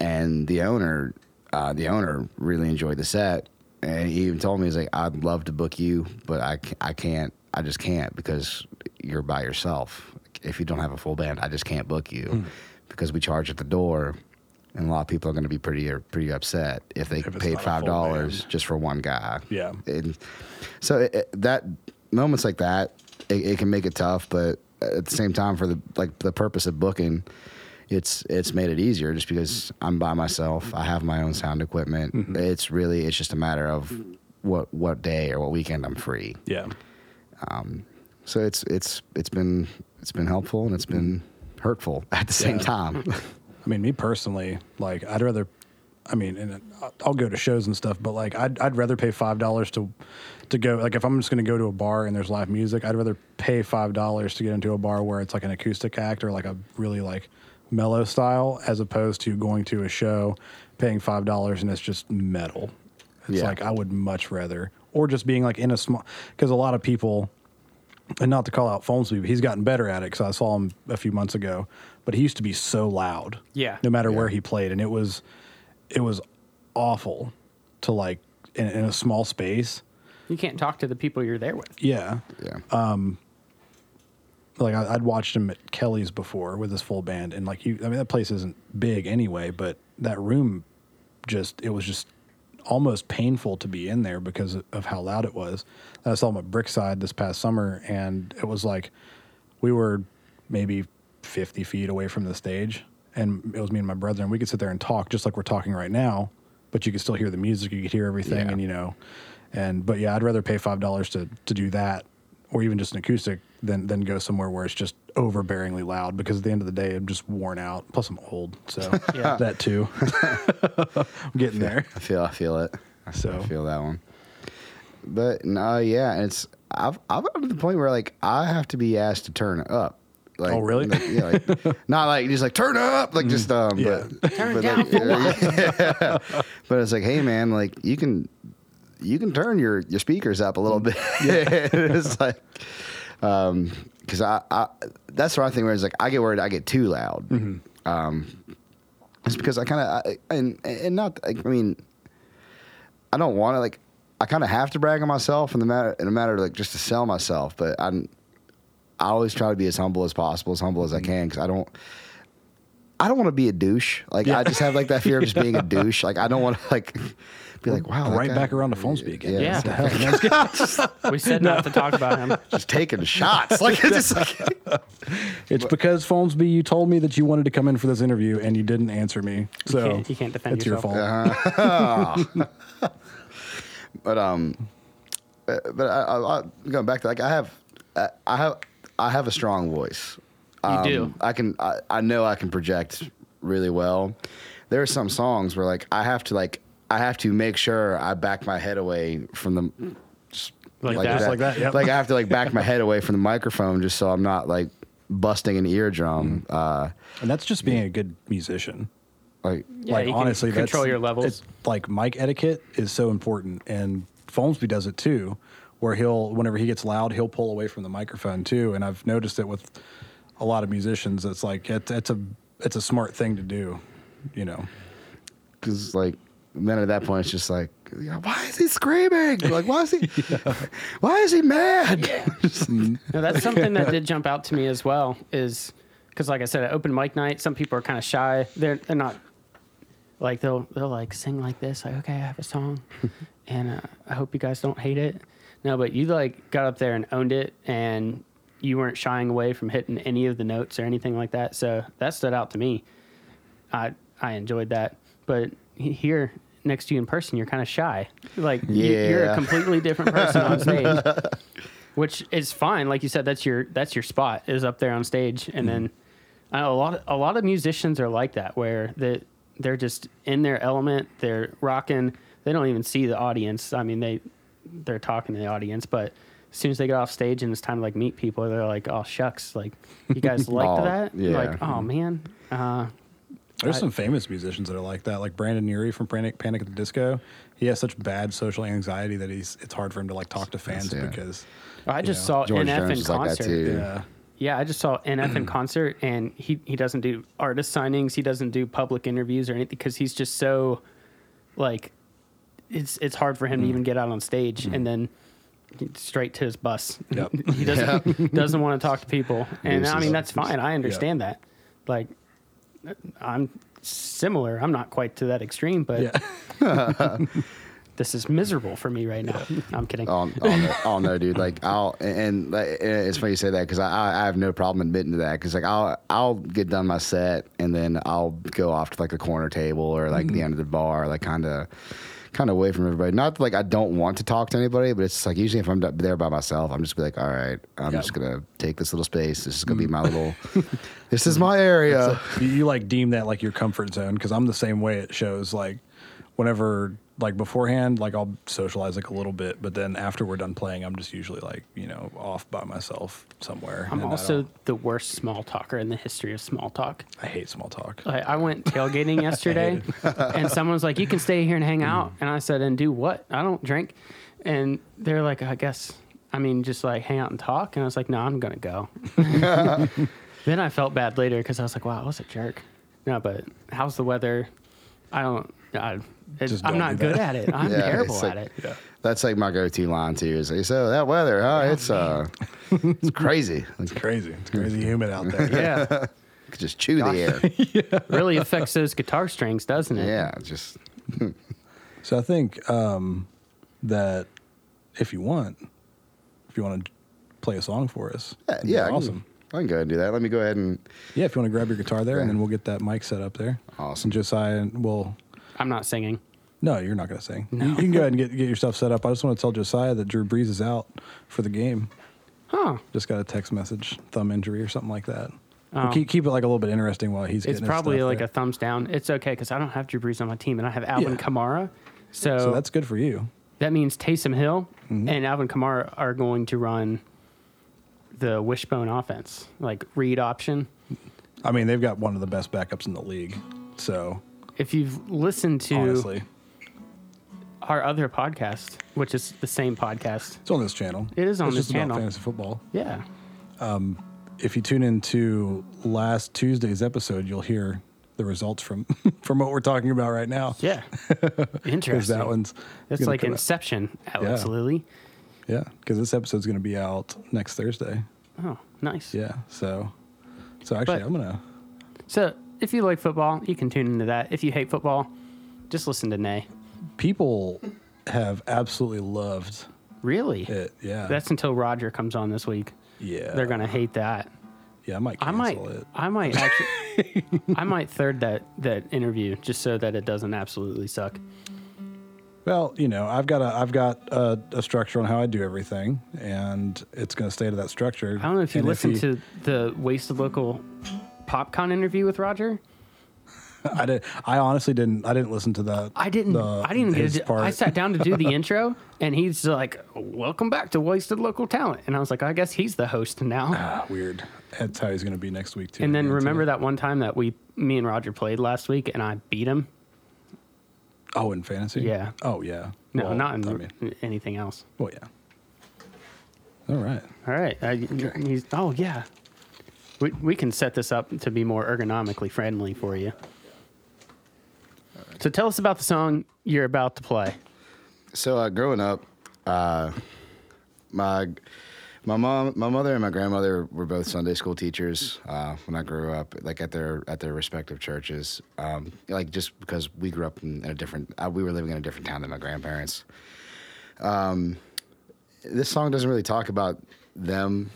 And the owner, uh, the owner really enjoyed the set, and he even told me he's like, "I'd love to book you, but I, I can't. I just can't because you're by yourself. If you don't have a full band, I just can't book you Hmm. because we charge at the door." And a lot of people are going to be pretty pretty upset if they If paid five dollars just for one guy. Yeah. And so it, it- that moments like that, it, it can make it tough, but at the same time, for the like the purpose of booking, it's it's made it easier just because I'm by myself. I have my own sound equipment. Mm-hmm. It's really it's just a matter of what what day or what weekend I'm free. Yeah. So it's it's it's been it's been helpful and it's been hurtful at the same Yeah. time. I mean, me personally, like I'd rather. I mean, and I'll go to shows and stuff, but like I'd I'd rather pay five dollars to to go. Like if I'm just going to go to a bar and there's live music, I'd rather pay five dollars to get into a bar where it's like an acoustic act or like a really like mellow style, as opposed to going to a show, paying five dollars and it's just metal. It's Yeah. like I would much rather, or just being like in a small, because a lot of people and not to call out Folmsby, but he's gotten better at it because I saw him a few months ago. But he used to be so loud, Yeah. no matter Yeah. where he played, and it was it was awful to like in, in a small space. You can't talk to the people you're there with. Yeah, yeah. Um, like I, I'd watched him at Kelly's before with his full band, and like you, I mean that place isn't big anyway, but that room just it was just almost painful to be in there because of how loud it was. And I saw him at Brickside this past summer, and it was like we were maybe fifty feet away from the stage, and it was me and my brother, and we could sit there and talk just like we're talking right now, but you could still hear the music, you could hear everything, Yeah. and you know, and but yeah, I'd rather pay five dollars to to do that, or even just an acoustic, than than go somewhere where it's just overbearingly loud. Because at the end of the day, I'm just worn out. Plus, I'm old, so Yeah. that too. I'm getting there. I feel I feel it. I So- so I feel that one. But no, yeah, it's I've I've gotten to the point where like I have to be asked to turn up. Like, Oh, really? like, yeah, like, not like just like turn up, like just um, Yeah. but Turn but, down like, yeah. but it's like, hey man, like you can you can turn your your speakers up a little bit. Yeah. it's like um because I, I that's what I think where it's like I get worried I get too loud. Um, it's because I kind of and and not I mean I don't want to like I kind of have to brag on myself in the matter in a matter of like just to sell myself, but I'm I always try to be as humble as possible, as humble as I can, because I don't. I don't want to be a douche. Like I just have like that fear of just being a douche. Like I don't want to like be like wow, right guy- back around to phone speak again. Yeah. Yeah. What the hell. We said not to talk about him. just taking shots. Like it's just like It's because Folmsby, you told me that you wanted to come in for this interview and you didn't answer me. So can't- you can't defend it's your yourself. fault. but um, uh, but I, I, I, going back to like I have, I- I have, I have a strong voice. You do. I can, I, I know I can project really well. There are some songs where like I have to like I have to make sure I back my head away from the. Just Like that? Just like that, yep. Like I have to like back my head away from the microphone just so I'm not like busting an eardrum. Mm. Uh, And that's just being a good musician. like Yeah, like you honestly, that's- control your levels. it's- like mic etiquette is so important, and Folmsby does it too. Where he'll, whenever he gets loud, he'll pull away from the microphone too. And I've noticed it with a lot of musicians. It's like it, it's a it's a smart thing to do, you know. because like then at that point it's just like you know, why is he screaming like why is he why is he mad No, that's something that did jump out to me as well. Is because, like I said, at open mic night, some people are kind of shy. They're they're not like they'll they'll like sing like this. Like, okay, I have a song, and uh, I hope you guys don't hate it. No, but you like got up there and owned it, and you weren't shying away from hitting any of the notes or anything like that. So that stood out to me. I I enjoyed that, but here next to you in person, you're kind of shy. Like you- you're a completely different person on stage which is fine. Like you said, that's your that's your spot is up there on stage, and mm-hmm. then I know a lot of, a lot of musicians are like that, where they they're just in their element, they're rocking. They don't even see the audience. I mean, they they're talking to the audience, but as soon as they get off stage and it's time to like meet people, they're like, "Oh shucks, like you guys liked Oh, that? yeah. Like, oh mm-hmm. man, uh, There's I- some famous musicians that are like that, like Brendon Urie from Panic, Panic at the Disco. He has such bad social anxiety that he's it's hard for him to like talk to fans yeah. because I just know, saw George NF Jones in is like that concert. too. yeah, Yeah, I just saw NF in concert, and he he doesn't do artist signings. He doesn't do public interviews or anything because he's just so like it's it's hard for him to mm. even get out on stage mm. and then straight to his bus. Yep. he doesn't doesn't want to talk to people, and I mean that's fine. I understand that. Like I'm similar. I'm not quite to that extreme, but Yeah. this is miserable for me right now. I'm kidding. Oh, oh, no, oh no, dude! Like I'll and, and it's funny you say that because I, I have no problem admitting to that because like I'll I'll get done my set and then I'll go off to like the corner table or like the mm. end of the bar, like kind of kind of away from everybody. Not like I don't want to talk to anybody, but it's like usually if I'm there by myself, I'm just be like, all right, I'm Yep. just gonna take this little space. This is gonna be mm. my little. this is my area. you, you like deem that like your comfort zone because I'm the same way. It shows like whenever like beforehand, like I'll socialize like a little bit, but then after we're done playing, I'm just usually like you know off by myself somewhere. I'm also the worst small talker in the history of small talk. I hate small talk. Like, I went tailgating yesterday, and someone was like, "You can stay here and hang out," mm. and I said, "And do what? I don't drink." And they're like, "I guess, I mean, just like hang out and talk." And I was like, "No, I'm gonna go." then I felt bad later because I was like, "Wow, I was a jerk." No, but how's the weather? I don't. I, it's, I'm don't good at it. I'm Yeah, terrible like- at it. Yeah. That's like my go-to line too. Is like, so that weather, huh? It's uh, it's crazy. It's crazy. It's crazy humid out there. Yeah, you could just chew the air. yeah. really affects those guitar strings, doesn't it? Yeah, just So I think um, that if you want, if you want to play a song for us, yeah. yeah awesome. I can go ahead and do that. Let me go ahead and Yeah, if you want to grab your guitar there, and then we'll get that mic set up there. Awesome. And Josiah will. I'm not singing. No, you're not going to sing. You, you can go ahead and get, get yourself set up. I just want to tell Josiah that Drew Brees is out for the game. Huh? Just got a text message, thumb injury or something like that. Oh. Keep, keep it like a little bit interesting while he's. It's getting his probably like there. a thumbs down. It's okay because I don't have Drew Brees on my team and I have Alvin Yeah. Kamara. So, So that's good for you. that means Taysom Hill Mm-hmm. and Alvin Kamara are going to run the wishbone offense, like read option. I mean, they've got one of the best backups in the league. So If you've listened to honestly, our other podcast, which is the same podcast, it's on this channel. It is on it's this just about channel. fantasy football. yeah, um, if you tune into last Tuesday's episode, you'll hear the results from from what we're talking about right now. yeah, interesting. that one's That's like come out- Inception, Alex Yeah. Lilly. yeah. Because this episode's going to be out next Thursday. Oh, nice. Yeah. So, so actually, But- I'm gonna. So if you like football, you can tune into that. If you hate football, just listen to Nay. People have absolutely loved Really? it. Yeah. That's until Roger comes on this week. yeah. They're gonna hate that. Yeah, I might I cancel might. it. I might actually. I might third that that interview just so that it doesn't absolutely suck. Well, you know, I've got a I've got a, a structure on how I do everything, and it's going to stay to that structure. I don't know if you And listened he- to the Wasted Local PopCon interview with Roger. I did. I honestly didn't. I didn't listen to that. I didn't. the- I didn't get. To, part. I sat down to do the intro, and he's like, "Welcome back to Wasted Local Talent," and I was like, "I guess he's the host now." Ah, weird. That's how he's going to be next week too. And then remember too. that one time that we, me and Roger played last week, and I beat him. Oh, in fantasy. Yeah. Oh yeah. No, Well, not in I mean, anything else. well, yeah. All right. All right. I, he's, oh, yeah. We, we can set this up to be more ergonomically friendly for you. So tell us about the song you're about to play. So uh, growing up, uh, my my mom, my mother, and my grandmother were both Sunday school teachers uh, when I grew up, like at their at their respective churches. Um, like just because we grew up in, in a different, uh, we were living in a different town than my grandparents. Um, this song doesn't really talk about them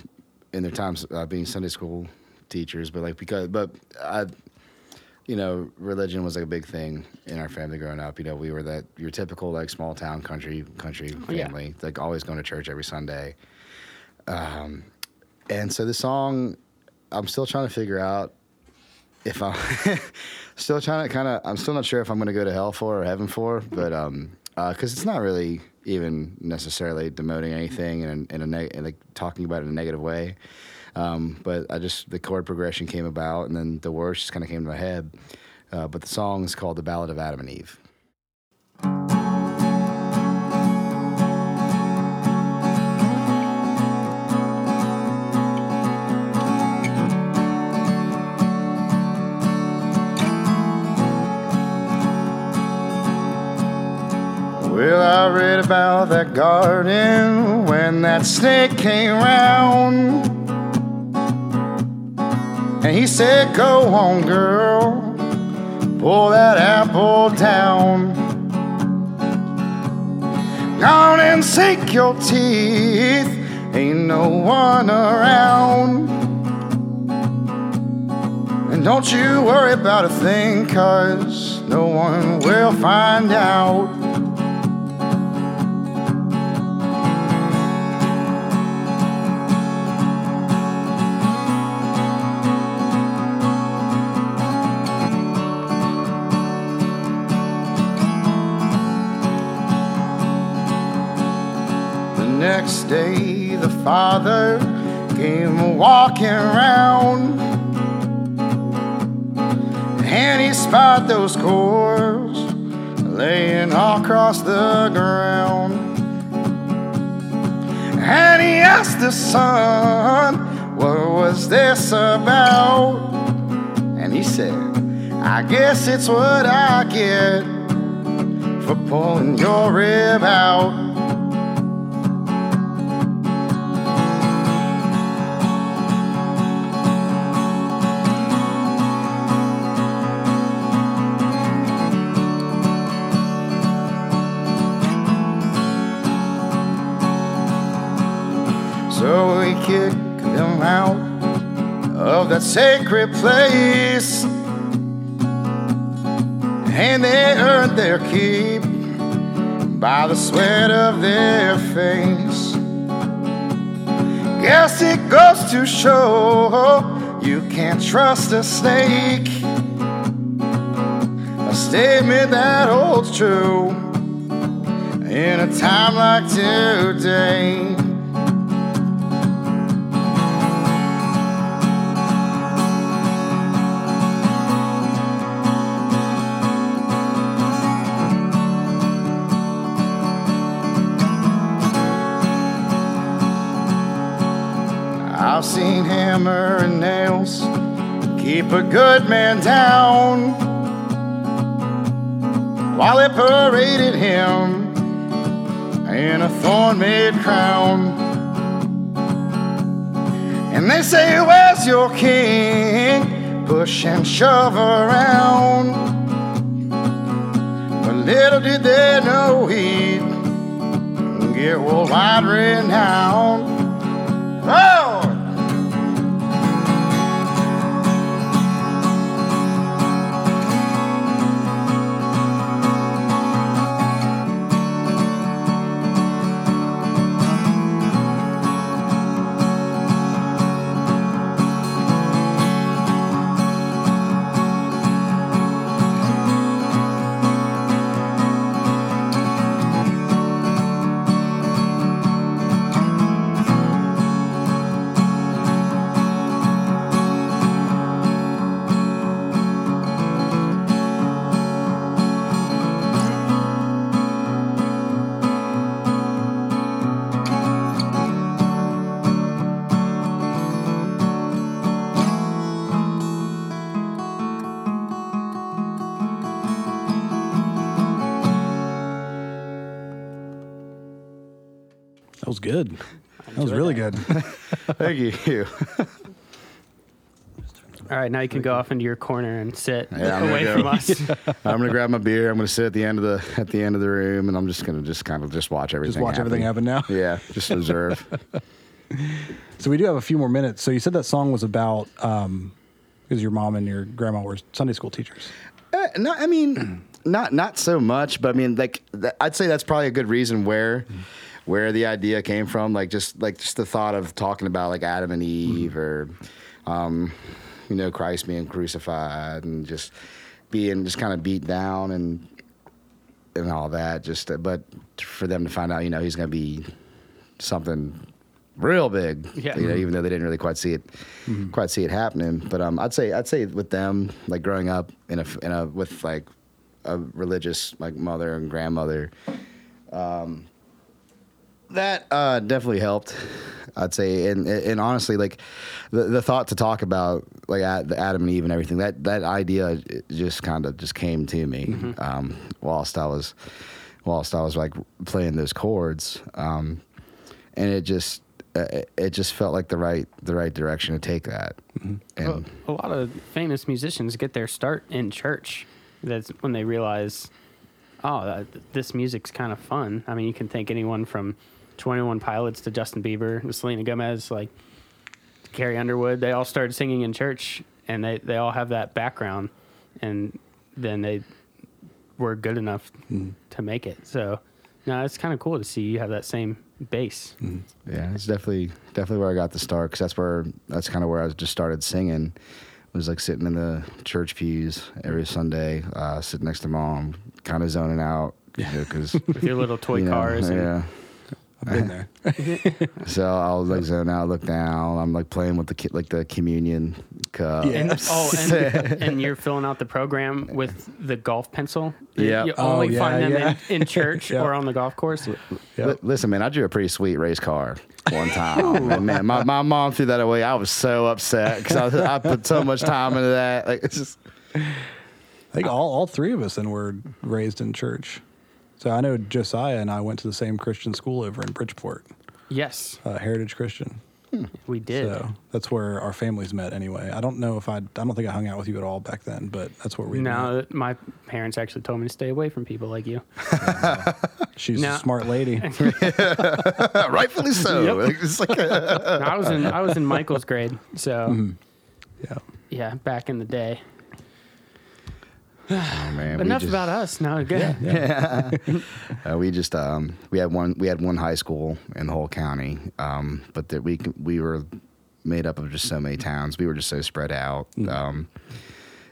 in their times uh, being Sunday school teachers, but like because, but I you know, religion was like a big thing in our family growing up. You know, we were that your typical like small town country country yeah. family, like always going to church every Sunday. Um, and so the song, I'm still trying to figure out if I'm still trying to kind of, I'm still not sure if I'm going to go to hell for or heaven for, but um, because it's not really even necessarily demoting anything in in a neg- like talking about it in a negative way. Um, but I just the chord progression came about, and then the words just kind of came to my head. Uh, but the song is called "The Ballad of Adam and Eve." Read about that garden when that snake came round. And he said, Go on, girl, pull that apple down. Gone and sink your teeth, ain't no one around. And don't you worry about a thing, cause no one will find out. Next day, the father came walking around. And he spied those cords laying all across the ground. And he asked the son, What was this about? And he said, I guess it's what I get for pulling your rib out. Kicked them out of that sacred place. And they earned their keep by the sweat of their face. Guess it goes to show you can't trust a snake. A statement that holds true in a time like today. Seen hammer and nails keep a good man down while they paraded him in a thorn made crown. And they say, Where's your king? Push and shove around. But little did they know he'd get worldwide renowned. Oh! Good. Thank you. All right, now you can go off into your corner and sit Yeah, away go. from us. I'm gonna grab my beer. I'm gonna sit at the end of the at the end of the room, and I'm just gonna just kind of just watch everything. Just watch everything happen now. Yeah, just observe. So we do have a few more minutes. So you said that song was about um, because your mom and your grandma were Sunday school teachers. Uh, no, I mean, not not so much, but I mean, like th- I'd say that's probably a good reason where where the idea came from. Like just like just the thought of talking about like Adam and Eve or um, you know Christ being crucified and just being just kind of beat down and and all that. Just uh, but for them to find out, you know, he's gonna be something real big. Yeah. You know, even though they didn't really quite see it, quite see it happening. But um, I'd say I'd say with them, like growing up in a in a with like a religious like mother and grandmother, um, that uh, definitely helped. I'd say, and and honestly, like the the thought to talk about like Ad- the Adam and Eve and everything that that idea just kind of just came to me um, whilst I was whilst I was like playing those chords, um, and it just uh, it- it just felt like the right the right direction to take that. And Well, a lot of famous musicians get their start in church. That's when they realize, oh, that, this music's kind of fun. I mean, you can think anyone from Twenty One Pilots to Justin Bieber, to Selena Gomez, like Carrie Underwood. They all started singing in church, and they they all have that background, and then they were good enough to make it. So, no, it's kind of cool to see you have that same base. Yeah, it's definitely definitely where I got the start because that's where that's kind of where I just started singing. Was like sitting in the church pews every Sunday, uh, sitting next to mom, kind of zoning out. Yeah, because With your little toy cars, and yeah. I've been there. So I was like zone out, look down. I'm like playing with the ki- like the communion cup. Yeah. And, oh, and, and you're filling out the program with the golf pencil. Yeah. You Oh, only yeah, find them yeah. in, in church Yeah. or on the golf course. Yeah. Li- listen, man, I drew a pretty sweet race car one time. and man, my, my mom threw that away. I was so upset because I, I put so much time into that. Like it's just I think all, all three of us then were raised in church. So I know Josiah and I went to the same Christian school over in Bridgeport, Yes, uh, Heritage Christian. we did. So that's where our families met anyway. I don't know if I, I don't think I hung out with you at all back then, but that's where we met. no, my parents actually told me to stay away from people like you. She's No. a smart lady. rightfully so. Yep. Like, it's like I was in I was in Michael's grade, so Mm-hmm. yeah. yeah, back in the day. Oh, man, Enough just- about us. Now, good. Uh, we just um, we had one we had one high school in the whole county, um, but that we we were made up of just so many towns. We were just so spread out. Um,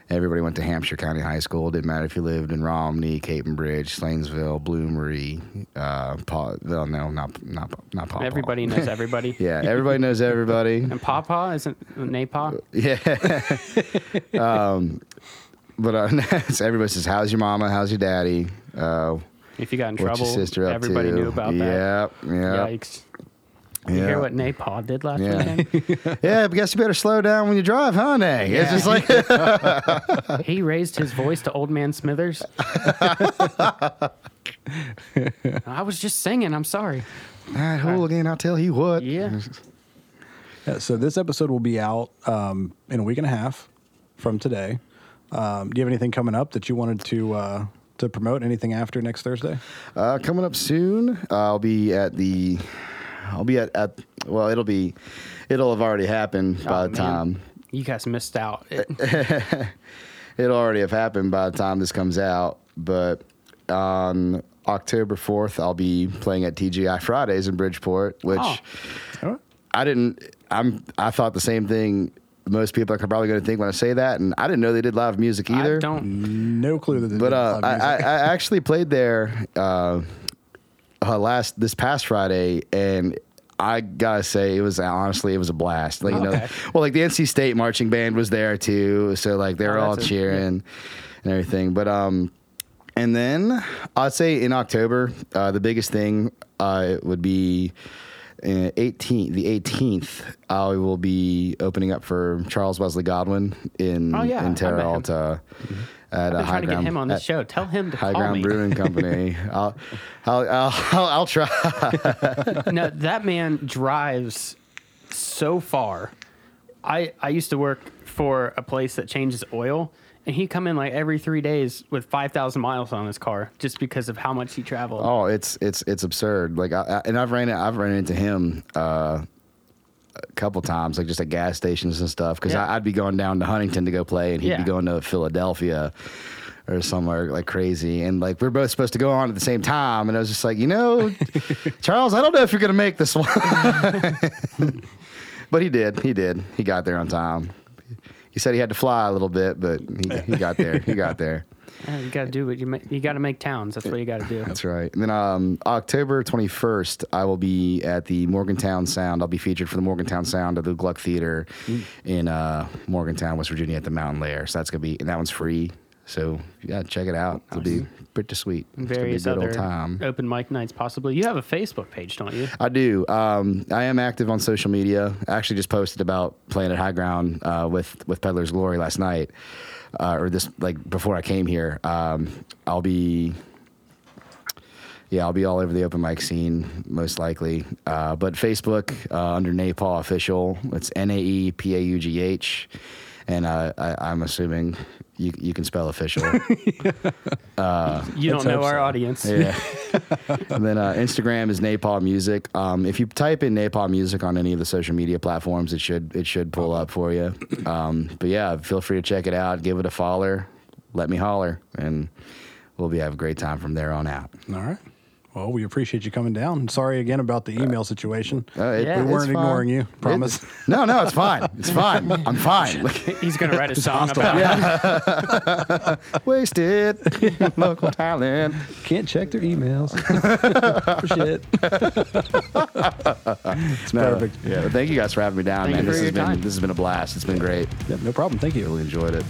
everybody went to Hampshire County High School. Didn't matter if you lived in Romney, Capon Bridge, Slanesville, Bloomery, uh, Paw. Well, no, not not not Paw. Everybody knows everybody. Yeah, everybody knows everybody. And Pawpaw isn't Naepaugh. Yeah. um, but uh, so everybody says, "How's your mama? How's your daddy? Uh, If you got in trouble, your sister up everybody to?" knew about that. Yep, yep. Yikes. You Yeah. hear what Naepaugh did last Yeah. weekend? Yeah, I guess you better slow down when you drive, huh, Nay? It's just like, he raised his voice to Old Man Smithers. I was just singing. I'm sorry. that hooligan, I'll tell you what. Yeah. Yeah, so this episode will be out um, in a week and a half from today. Um, do you have anything coming up that you wanted to uh, to promote? Anything after next Thursday? Uh, coming up soon, uh, I'll be at the, I'll be at, at, well, it'll be, it'll have already happened by Oh, the man. time, You guys missed out. It- it'll already have happened by the time this comes out. But on October 4th, I'll be playing at TGI Fridays in Bridgeport, which. Oh, I didn't, I'm, I thought the same thing most people are probably going to think when I say that. And I didn't know they did live music either. I don't. no clue that. they But did uh, live I, I. I actually played there uh, uh, last this past Friday, and I gotta say it was honestly it was a blast. Like you know, well, like the NC State marching band was there too, so like they were Oh, all that's a- cheering and everything. But um, and then I'd say in October, uh, the biggest thing uh, would be. Uh, 18th, the 18th, I will be opening up for Charles Wesley Godwin in Oh, yeah, in Terra. Alta at I've high trying to get ground him on at show. Tell him to High Ground me. Brewing Company. I'll, I'll, I'll, I'll, I'll try. no, that man drives so far. I I used to work for a place that changes oil, and he come in like every three days with five thousand miles on his car just because of how much he traveled. Oh, it's it's it's absurd. Like, I, I, and I've ran it. I've run into him uh, a couple times, like just at gas stations and stuff. Because Yeah. I'd be going down to Huntington to go play, and he'd Yeah. be going to Philadelphia or somewhere like crazy. And like we're both supposed to go on at the same time, and I was just like, you know, Charles, I don't know if you're gonna make this one. but he did. He did. He got there on time. He said he had to fly a little bit, but he, he got there. He got there. Yeah, you got to do what you make. You got to make towns. That's what you got to do. That's right. And then um, October 21st, I will be at the Morgantown Sound. I'll be featured for the Morgantown Sound at the Gluck Theater in uh, Morgantown, West Virginia at the Mountainlair. So that's going to be, and that one's free. So yeah, check it out. It'll be pretty sweet. It's gonna be a Various other time. open mic nights, possibly. You have a Facebook page, don't you? I do. Um, I am active on social media. I actually just posted about playing at High Ground uh, with with Peddler's Glory last night, uh, or this like before I came here. Um, I'll be yeah, I'll be all over the open mic scene most likely. Uh, but Facebook uh, under Naepaugh official. It's N A E P A U G H, and uh, I, I'm assuming you you can spell official. You don't know our so. audience. yeah. and then uh, Instagram is Naepaugh Music. Um, if you type in Naepaugh Music on any of the social media platforms, it should it should pull up for you. Um, but yeah, feel free to check it out. Give it a follow. Let me holler, and we'll be have a great time from there on out. All right. Well, we appreciate you coming down. Sorry again about the email situation. Uh, it- Yeah. we weren't ignoring you. It- Promise. no, no, it's fine. It's fine. I'm fine. He's gonna write a song about it. Wasted local talent. Can't check their emails. Shit. it's No, Perfect. Yeah, but thank you guys for having me down, Thank man. you for This has your been time. this has been a blast. It's been great. Yep, no problem. Thank you. Really enjoyed it.